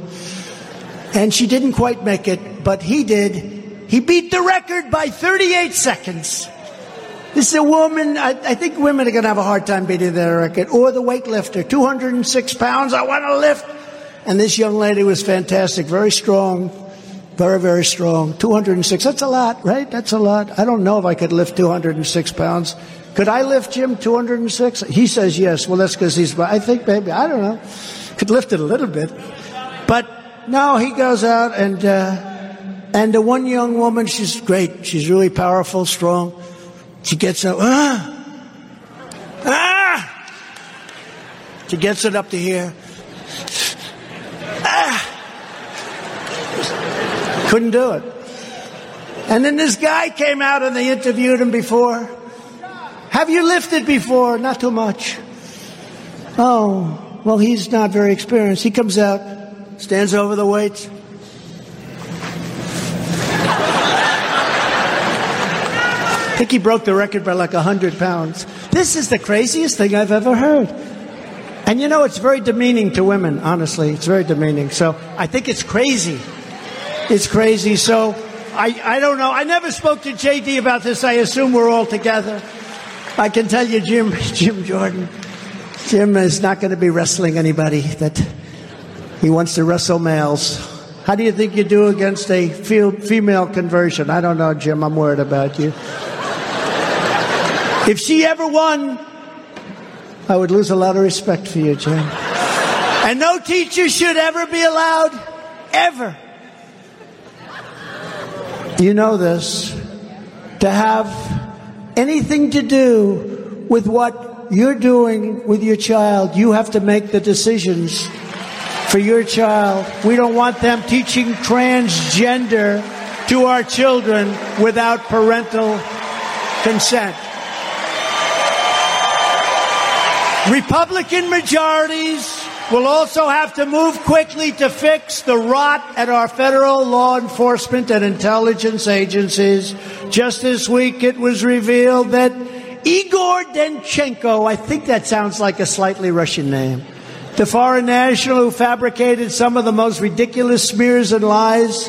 And she didn't quite make it, but he did. He beat the record by 38 seconds. This is a woman, I, I think women are going to have a hard time beating that record. Or the weightlifter, 206 pounds, I want to lift. And this young lady was fantastic, very strong, very, very strong. 206. That's a lot, right? That's a lot. I don't know if I could lift 206 pounds. Could I lift Jim 206? He says yes. Well, that's because he's, I think maybe, I don't know. Could lift it a little bit. But no, he goes out and, uh, and the one young woman, she's great. She's really powerful, strong. She gets up, ah, ah. She gets it up to here. Couldn't do it. And then this guy came out and they interviewed him before. Have you lifted before? Not too much. Oh, well, he's not very experienced. He comes out, stands over the weights. I think he broke the record by like 100 pounds. This is the craziest thing I've ever heard. And you know, it's very demeaning to women, honestly. It's very demeaning. So I think it's crazy. It's crazy. So I, I don't know. I never spoke to JD about this. I assume we're all together. I can tell you, Jim, [LAUGHS] Jim Jordan, Jim is not going to be wrestling anybody that he wants to wrestle males. How do you think you do against a female conversion? I don't know, Jim. I'm worried about you. [LAUGHS] If she ever won, I would lose a lot of respect for you, Jim. And no teacher should ever be allowed, ever. You know this, to have anything to do with what you're doing with your child. You have to make the decisions for your child. We don't want them teaching transgender to our children without parental consent. Republican majorities will also have to move quickly to fix the rot at our federal law enforcement and intelligence agencies. Just this week, it was revealed that Igor Danchenko, I think that sounds like a slightly Russian name, the foreign national who fabricated some of the most ridiculous smears and lies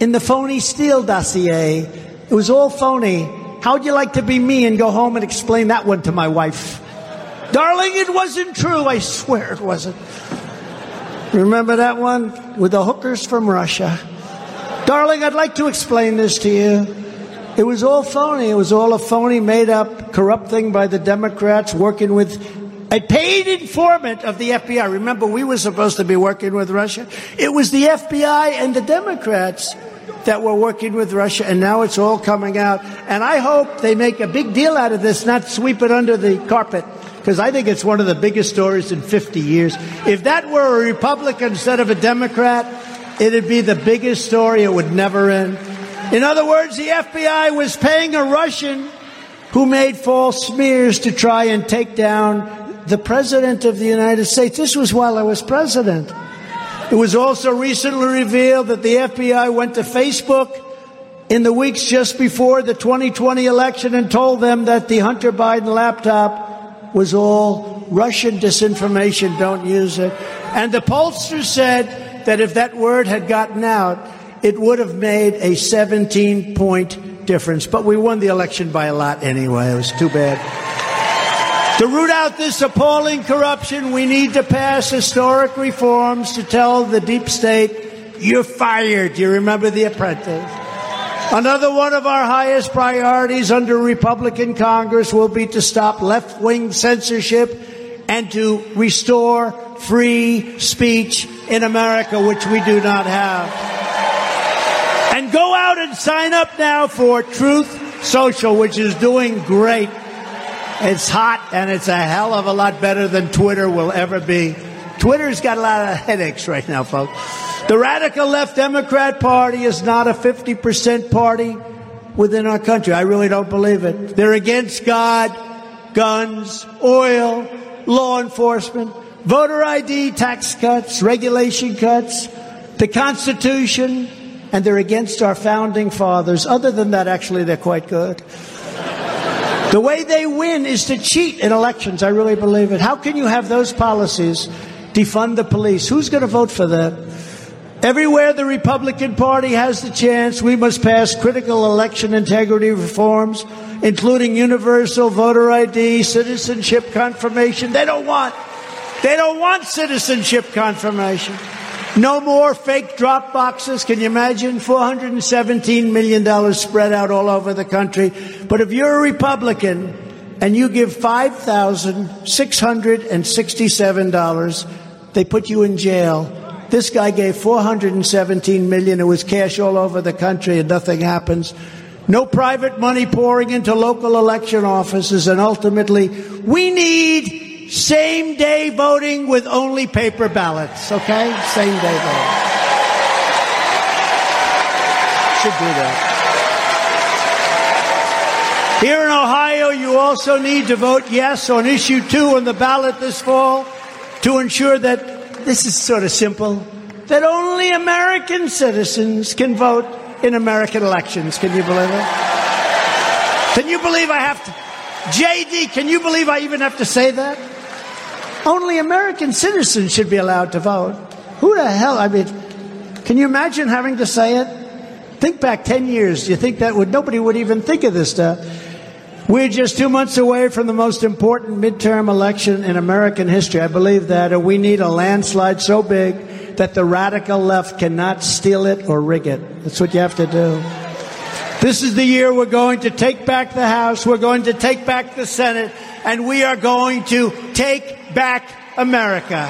in the phony Steele dossier. It was all phony. How would you like to be me and go home and explain that one to my wife? Darling, it wasn't true. I swear it wasn't. Remember that one with the hookers from Russia? Darling, I'd like to explain this to you. It was all phony. It was all a phony, made up, corrupt thing by the Democrats working with a paid informant of the FBI. Remember, we were supposed to be working with Russia. It was the FBI and the Democrats that were working with Russia, and now it's all coming out. And I hope they make a big deal out of this, not sweep it under the carpet because I think it's one of the biggest stories in 50 years. If that were a Republican instead of a Democrat, it'd be the biggest story. It would never end. In other words, the FBI was paying a Russian who made false smears to try and take down the President of the United States. This was while I was President. It was also recently revealed that the FBI went to Facebook in the weeks just before the 2020 election and told them that the Hunter Biden laptop was all Russian disinformation, don't use it. And the pollster said that if that word had gotten out, it would have made a 17 point difference. But we won the election by a lot anyway. It was too bad. To root out this appalling corruption, we need to pass historic reforms to tell the deep state, you're fired. You remember The Apprentice? [LAUGHS] Another one of our highest priorities under Republican Congress will be to stop left wing censorship and to restore free speech in America, which we do not have. And go out and sign up now for Truth Social, which is doing great. It's hot and it's a hell of a lot better than Twitter will ever be. Twitter's got a lot of headaches right now, folks. The radical left Democrat Party is not a 50% party within our country. I really don't believe it. They're against God, guns, oil, law enforcement, voter ID, tax cuts, regulation cuts, the Constitution, and they're against our founding fathers. Other than that, actually, they're quite good. The way they win is to cheat in elections. I really believe it. How can you have those policies defund the police? Who's going to vote for that? Everywhere the Republican Party has the chance, we must pass critical election integrity reforms, including universal voter ID, citizenship confirmation. They don't want, they don't want citizenship confirmation. No more fake drop boxes. Can you imagine? $417 million spread out all over the country. But if you're a Republican and you give $5,667, they put you in jail this guy gave 417 million. It was cash all over the country and nothing happens. No private money pouring into local election offices. And ultimately, we need same day voting with only paper ballots. Okay? Same day voting. Should do that. Here in Ohio, you also need to vote yes on issue two on the ballot this fall to ensure that this is sort of simple that only American citizens can vote in American elections. Can you believe it? Can you believe I have to? JD, can you believe I even have to say that? Only American citizens should be allowed to vote. Who the hell? I mean, can you imagine having to say it? Think back 10 years. Do you think that would, nobody would even think of this stuff? We're just two months away from the most important midterm election in American history. I believe that. We need a landslide so big that the radical left cannot steal it or rig it. That's what you have to do. This is the year we're going to take back the House, we're going to take back the Senate, and we are going to take back America.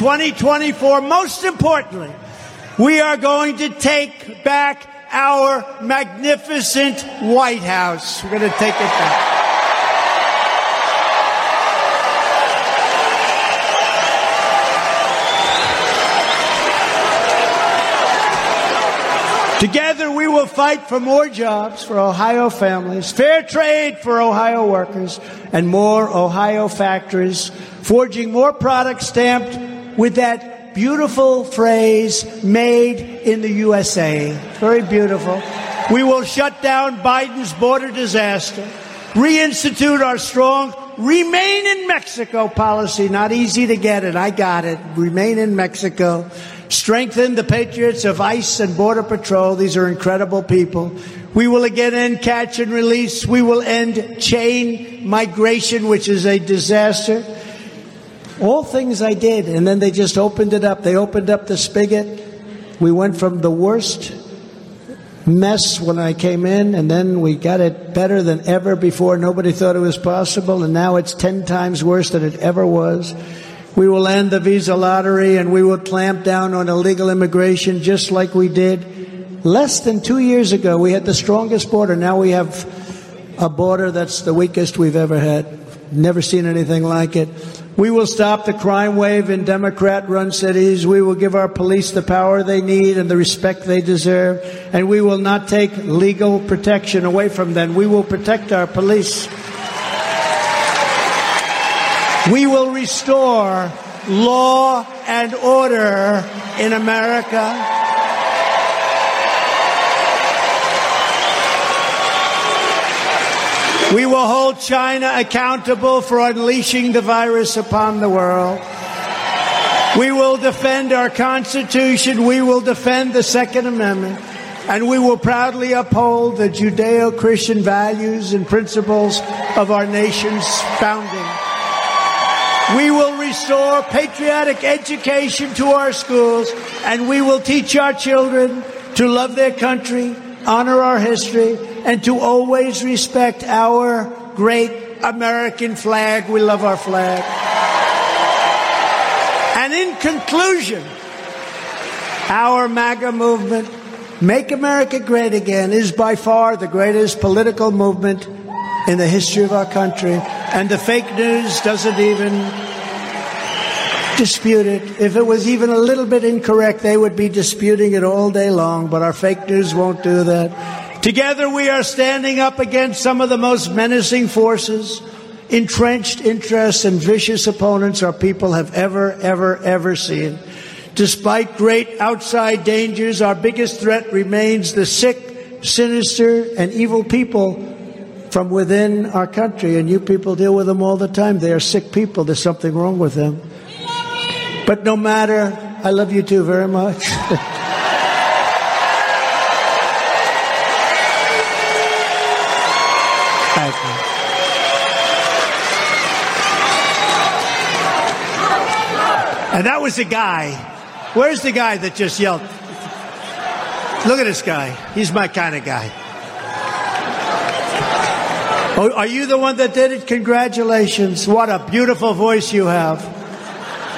2024, most importantly, we are going to take back our magnificent White House. We're going to take it back. Together we will fight for more jobs for Ohio families, fair trade for Ohio workers, and more Ohio factories, forging more products stamped with that beautiful phrase, made in the USA. Very beautiful. We will shut down Biden's border disaster, reinstitute our strong remain in Mexico policy. Not easy to get it. I got it. Remain in Mexico strengthen the patriots of ICE and Border Patrol. These are incredible people. We will again end catch and release. We will end chain migration, which is a disaster. All things I did, and then they just opened it up. They opened up the spigot. We went from the worst mess when I came in, and then we got it better than ever before. Nobody thought it was possible, and now it's 10 times worse than it ever was. We will end the visa lottery and we will clamp down on illegal immigration just like we did less than two years ago. We had the strongest border. Now we have a border that's the weakest we've ever had. Never seen anything like it. We will stop the crime wave in Democrat run cities. We will give our police the power they need and the respect they deserve. And we will not take legal protection away from them. We will protect our police. We will restore law and order in America. We will hold China accountable for unleashing the virus upon the world. We will defend our Constitution. We will defend the Second Amendment. And we will proudly uphold the Judeo Christian values and principles of our nation's founding. We will restore patriotic education to our schools, and we will teach our children to love their country, honor our history, and to always respect our great American flag. We love our flag. And in conclusion, our MAGA movement, Make America Great Again, is by far the greatest political movement in the history of our country. And the fake news doesn't even dispute it. If it was even a little bit incorrect, they would be disputing it all day long, but our fake news won't do that. Together we are standing up against some of the most menacing forces, entrenched interests, and vicious opponents our people have ever, ever, ever seen. Despite great outside dangers, our biggest threat remains the sick, sinister, and evil people from within our country. And you people deal with them all the time. They are sick people. There's something wrong with them. But no matter, I love you too very much. Thank you. And that was the guy. Where's the guy that just yelled? Look at this guy. He's my kind of guy. Oh, are you the one that did it? Congratulations. What a beautiful voice you have.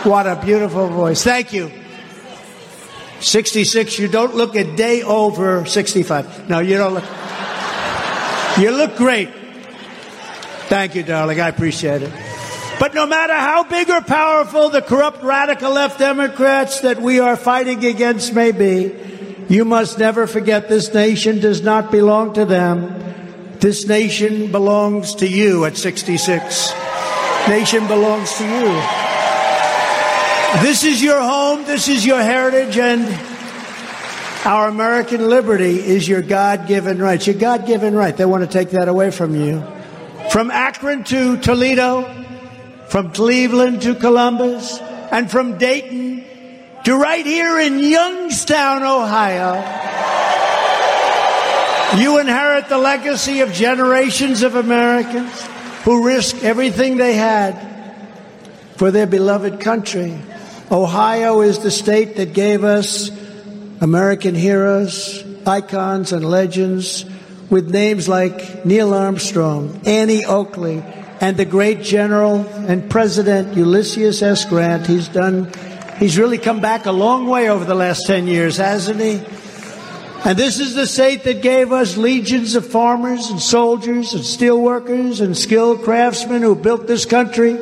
What a beautiful voice. Thank you. 66, you don't look a day over 65. No, you don't look. You look great. Thank you, darling. I appreciate it. But no matter how big or powerful the corrupt radical left Democrats that we are fighting against may be, you must never forget this nation does not belong to them. This nation belongs to you at 66. Nation belongs to you. This is your home, this is your heritage, and our American liberty is your God given right. Your God given right. They want to take that away from you. From Akron to Toledo, from Cleveland to Columbus, and from Dayton to right here in Youngstown, Ohio. You inherit the legacy of generations of Americans who risked everything they had for their beloved country. Ohio is the state that gave us American heroes, icons, and legends with names like Neil Armstrong, Annie Oakley, and the great general and president Ulysses S. Grant. He's done, he's really come back a long way over the last 10 years, hasn't he? And this is the state that gave us legions of farmers and soldiers and steelworkers and skilled craftsmen who built this country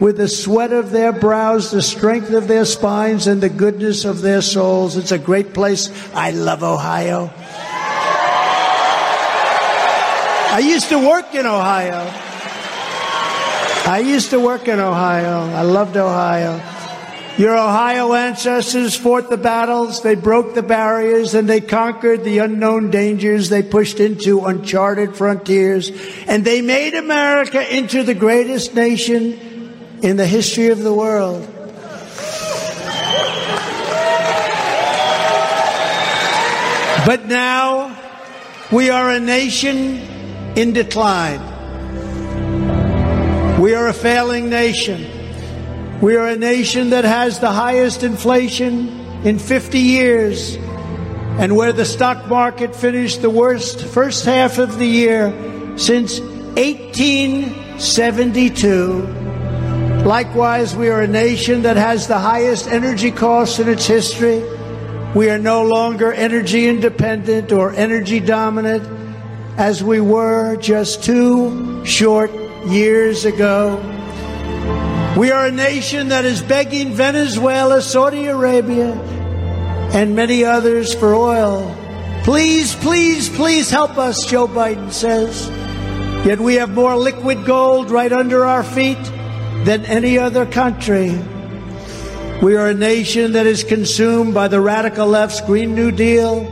with the sweat of their brows, the strength of their spines, and the goodness of their souls. It's a great place. I love Ohio. I used to work in Ohio. I used to work in Ohio. I loved Ohio. Your Ohio ancestors fought the battles, they broke the barriers, and they conquered the unknown dangers. They pushed into uncharted frontiers, and they made America into the greatest nation in the history of the world. But now we are a nation in decline. We are a failing nation. We are a nation that has the highest inflation in 50 years and where the stock market finished the worst first half of the year since 1872. Likewise, we are a nation that has the highest energy costs in its history. We are no longer energy independent or energy dominant as we were just two short years ago. We are a nation that is begging Venezuela, Saudi Arabia, and many others for oil. Please, please, please help us, Joe Biden says. Yet we have more liquid gold right under our feet than any other country. We are a nation that is consumed by the radical left's Green New Deal.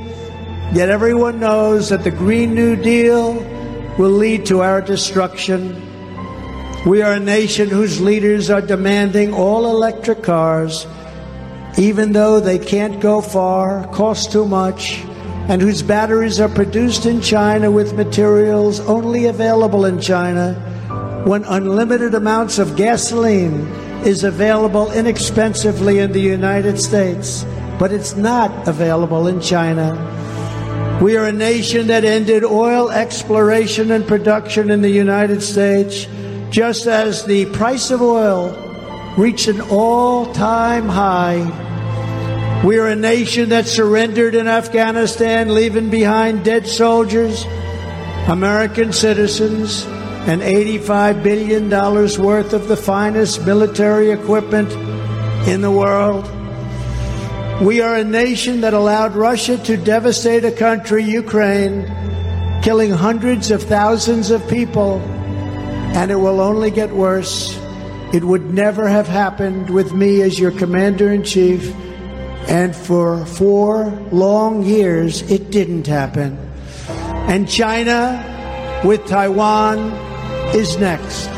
Yet everyone knows that the Green New Deal will lead to our destruction. We are a nation whose leaders are demanding all electric cars, even though they can't go far, cost too much, and whose batteries are produced in China with materials only available in China, when unlimited amounts of gasoline is available inexpensively in the United States, but it's not available in China. We are a nation that ended oil exploration and production in the United States just as the price of oil reached an all time high. We are a nation that surrendered in Afghanistan, leaving behind dead soldiers, American citizens, and $85 billion worth of the finest military equipment in the world. We are a nation that allowed Russia to devastate a country, Ukraine, killing hundreds of thousands of people and it will only get worse. It would never have happened with me as your commander in chief, and for four long years, it didn't happen. And China, with Taiwan, is next.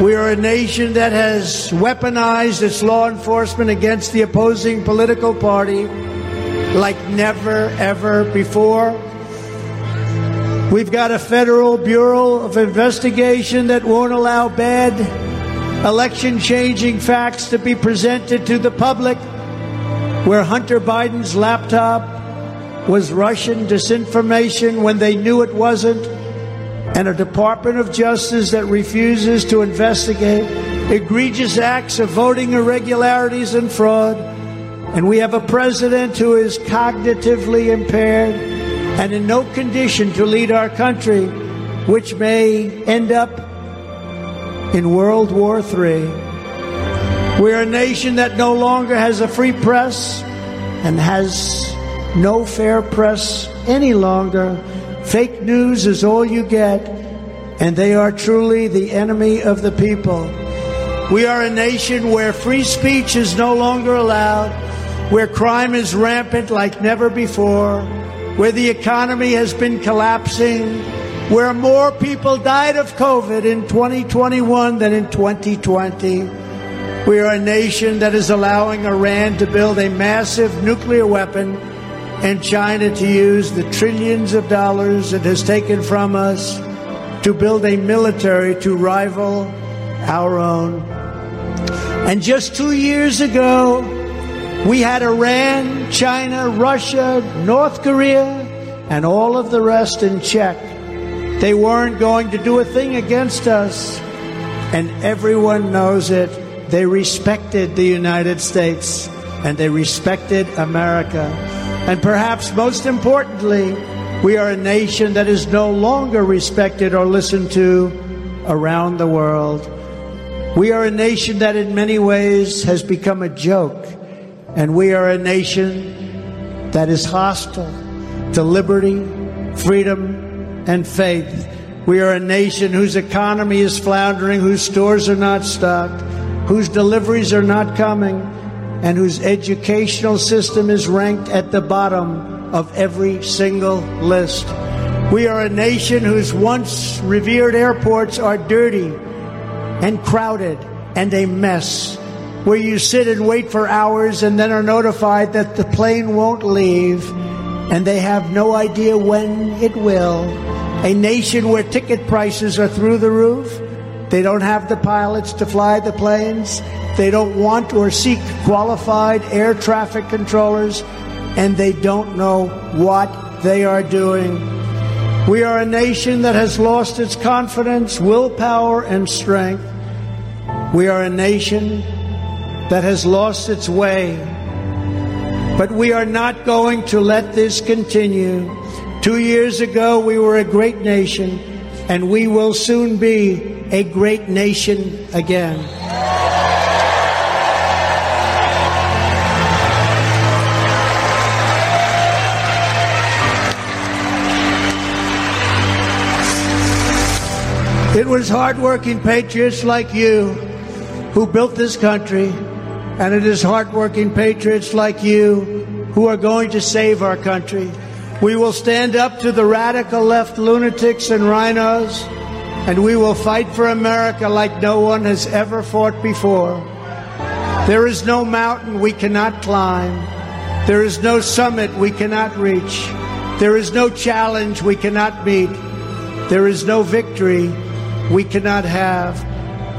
We are a nation that has weaponized its law enforcement against the opposing political party like never, ever before. We've got a federal bureau of investigation that won't allow bad election changing facts to be presented to the public, where Hunter Biden's laptop was Russian disinformation when they knew it wasn't, and a Department of Justice that refuses to investigate egregious acts of voting irregularities and fraud And we have a president who is cognitively impaired and in no condition to lead our country, which may end up in World War III. We're a nation that no longer has a free press and has no fair press any longer. Fake news is all you get, and they are truly the enemy of the people. We are a nation where free speech is no longer allowed, where crime is rampant like never before, where the economy has been collapsing, where more people died of COVID in 2021 than in 2020. We are a nation that is allowing Iran to build a massive nuclear weapon and China to use the trillions of dollars it has taken from us to build a military to rival our own. And just two years ago, we had Iran, China, Russia, North Korea, and all of the rest in check. They weren't going to do a thing against us, and everyone knows it. They respected the United States and they respected America. And perhaps most importantly, we are a nation that is no longer respected or listened to around the world. We are a nation that in many ways has become a joke. And we are a nation that is hostile to liberty, freedom, and faith. We are a nation whose economy is floundering, whose stores are not stocked, whose deliveries are not coming, and whose educational system is ranked at the bottom of every single list. We are a nation whose once revered airports are dirty and crowded and a mess, where you sit and wait for hours and then are notified that the plane won't leave and they have no idea when it will. A nation where ticket prices are through the roof. They don't have the pilots to fly the planes. They don't want or seek qualified air traffic controllers, and they don't know what they are doing. We are a nation that has lost its confidence, willpower, and strength. We are a nation that has lost its way. But we are not going to let this continue. Two years ago, we were a great nation, and we will soon be a great nation again. It was hardworking patriots like you who built this country, and it is hardworking patriots like you who are going to save our country. We will stand up to the radical left lunatics and RINOs, and we will fight for America like no one has ever fought before. There is no mountain we cannot climb. There is no summit we cannot reach. There is no challenge we cannot meet. There is no victory we cannot have.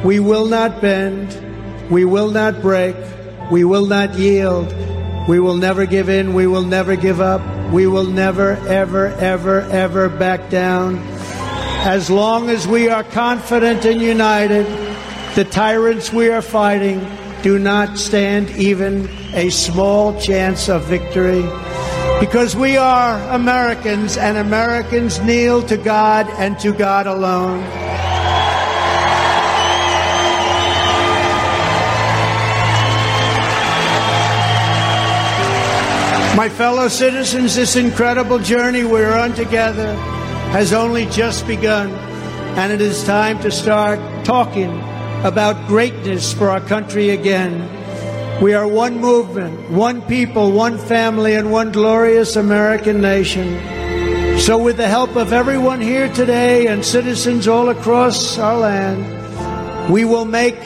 We will not bend. We will not break. We will not yield. We will never give in. We will never give up. We will never, ever, ever, ever back down. As long as we are confident and united, the tyrants we are fighting do not stand even a small chance of victory. Because we are Americans and Americans kneel to God and to God alone. My fellow citizens, this incredible journey we're on together has only just begun, and it is time to start talking about greatness for our country again. We are one movement, one people, one family, and one glorious American nation. So, with the help of everyone here today and citizens all across our land, we will make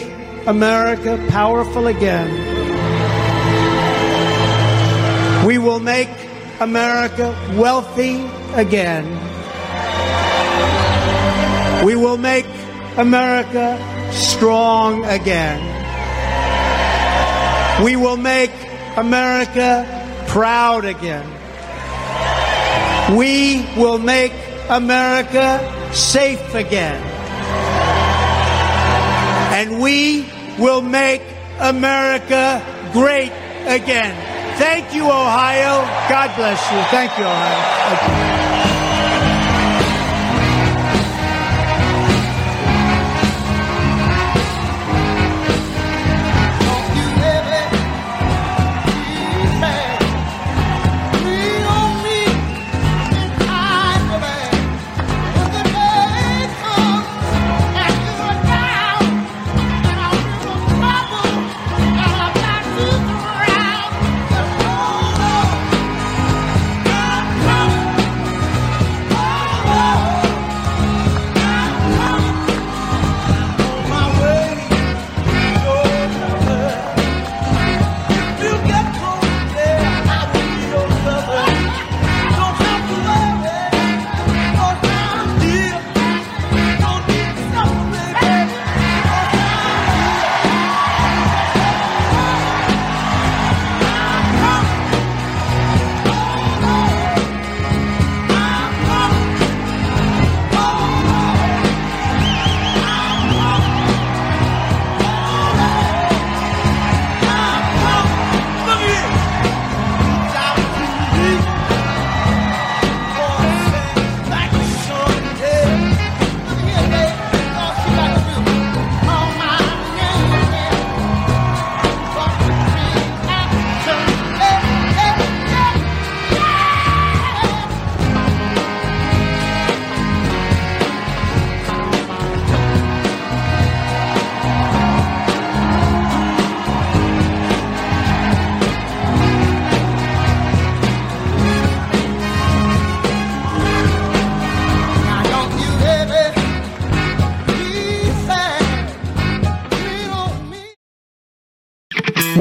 America powerful again. We will make America wealthy again. We will make America strong again. We will make America proud again. We will make America safe again. And we will make America great again. Thank you, Ohio. God bless you. Thank you, Ohio. Thank you.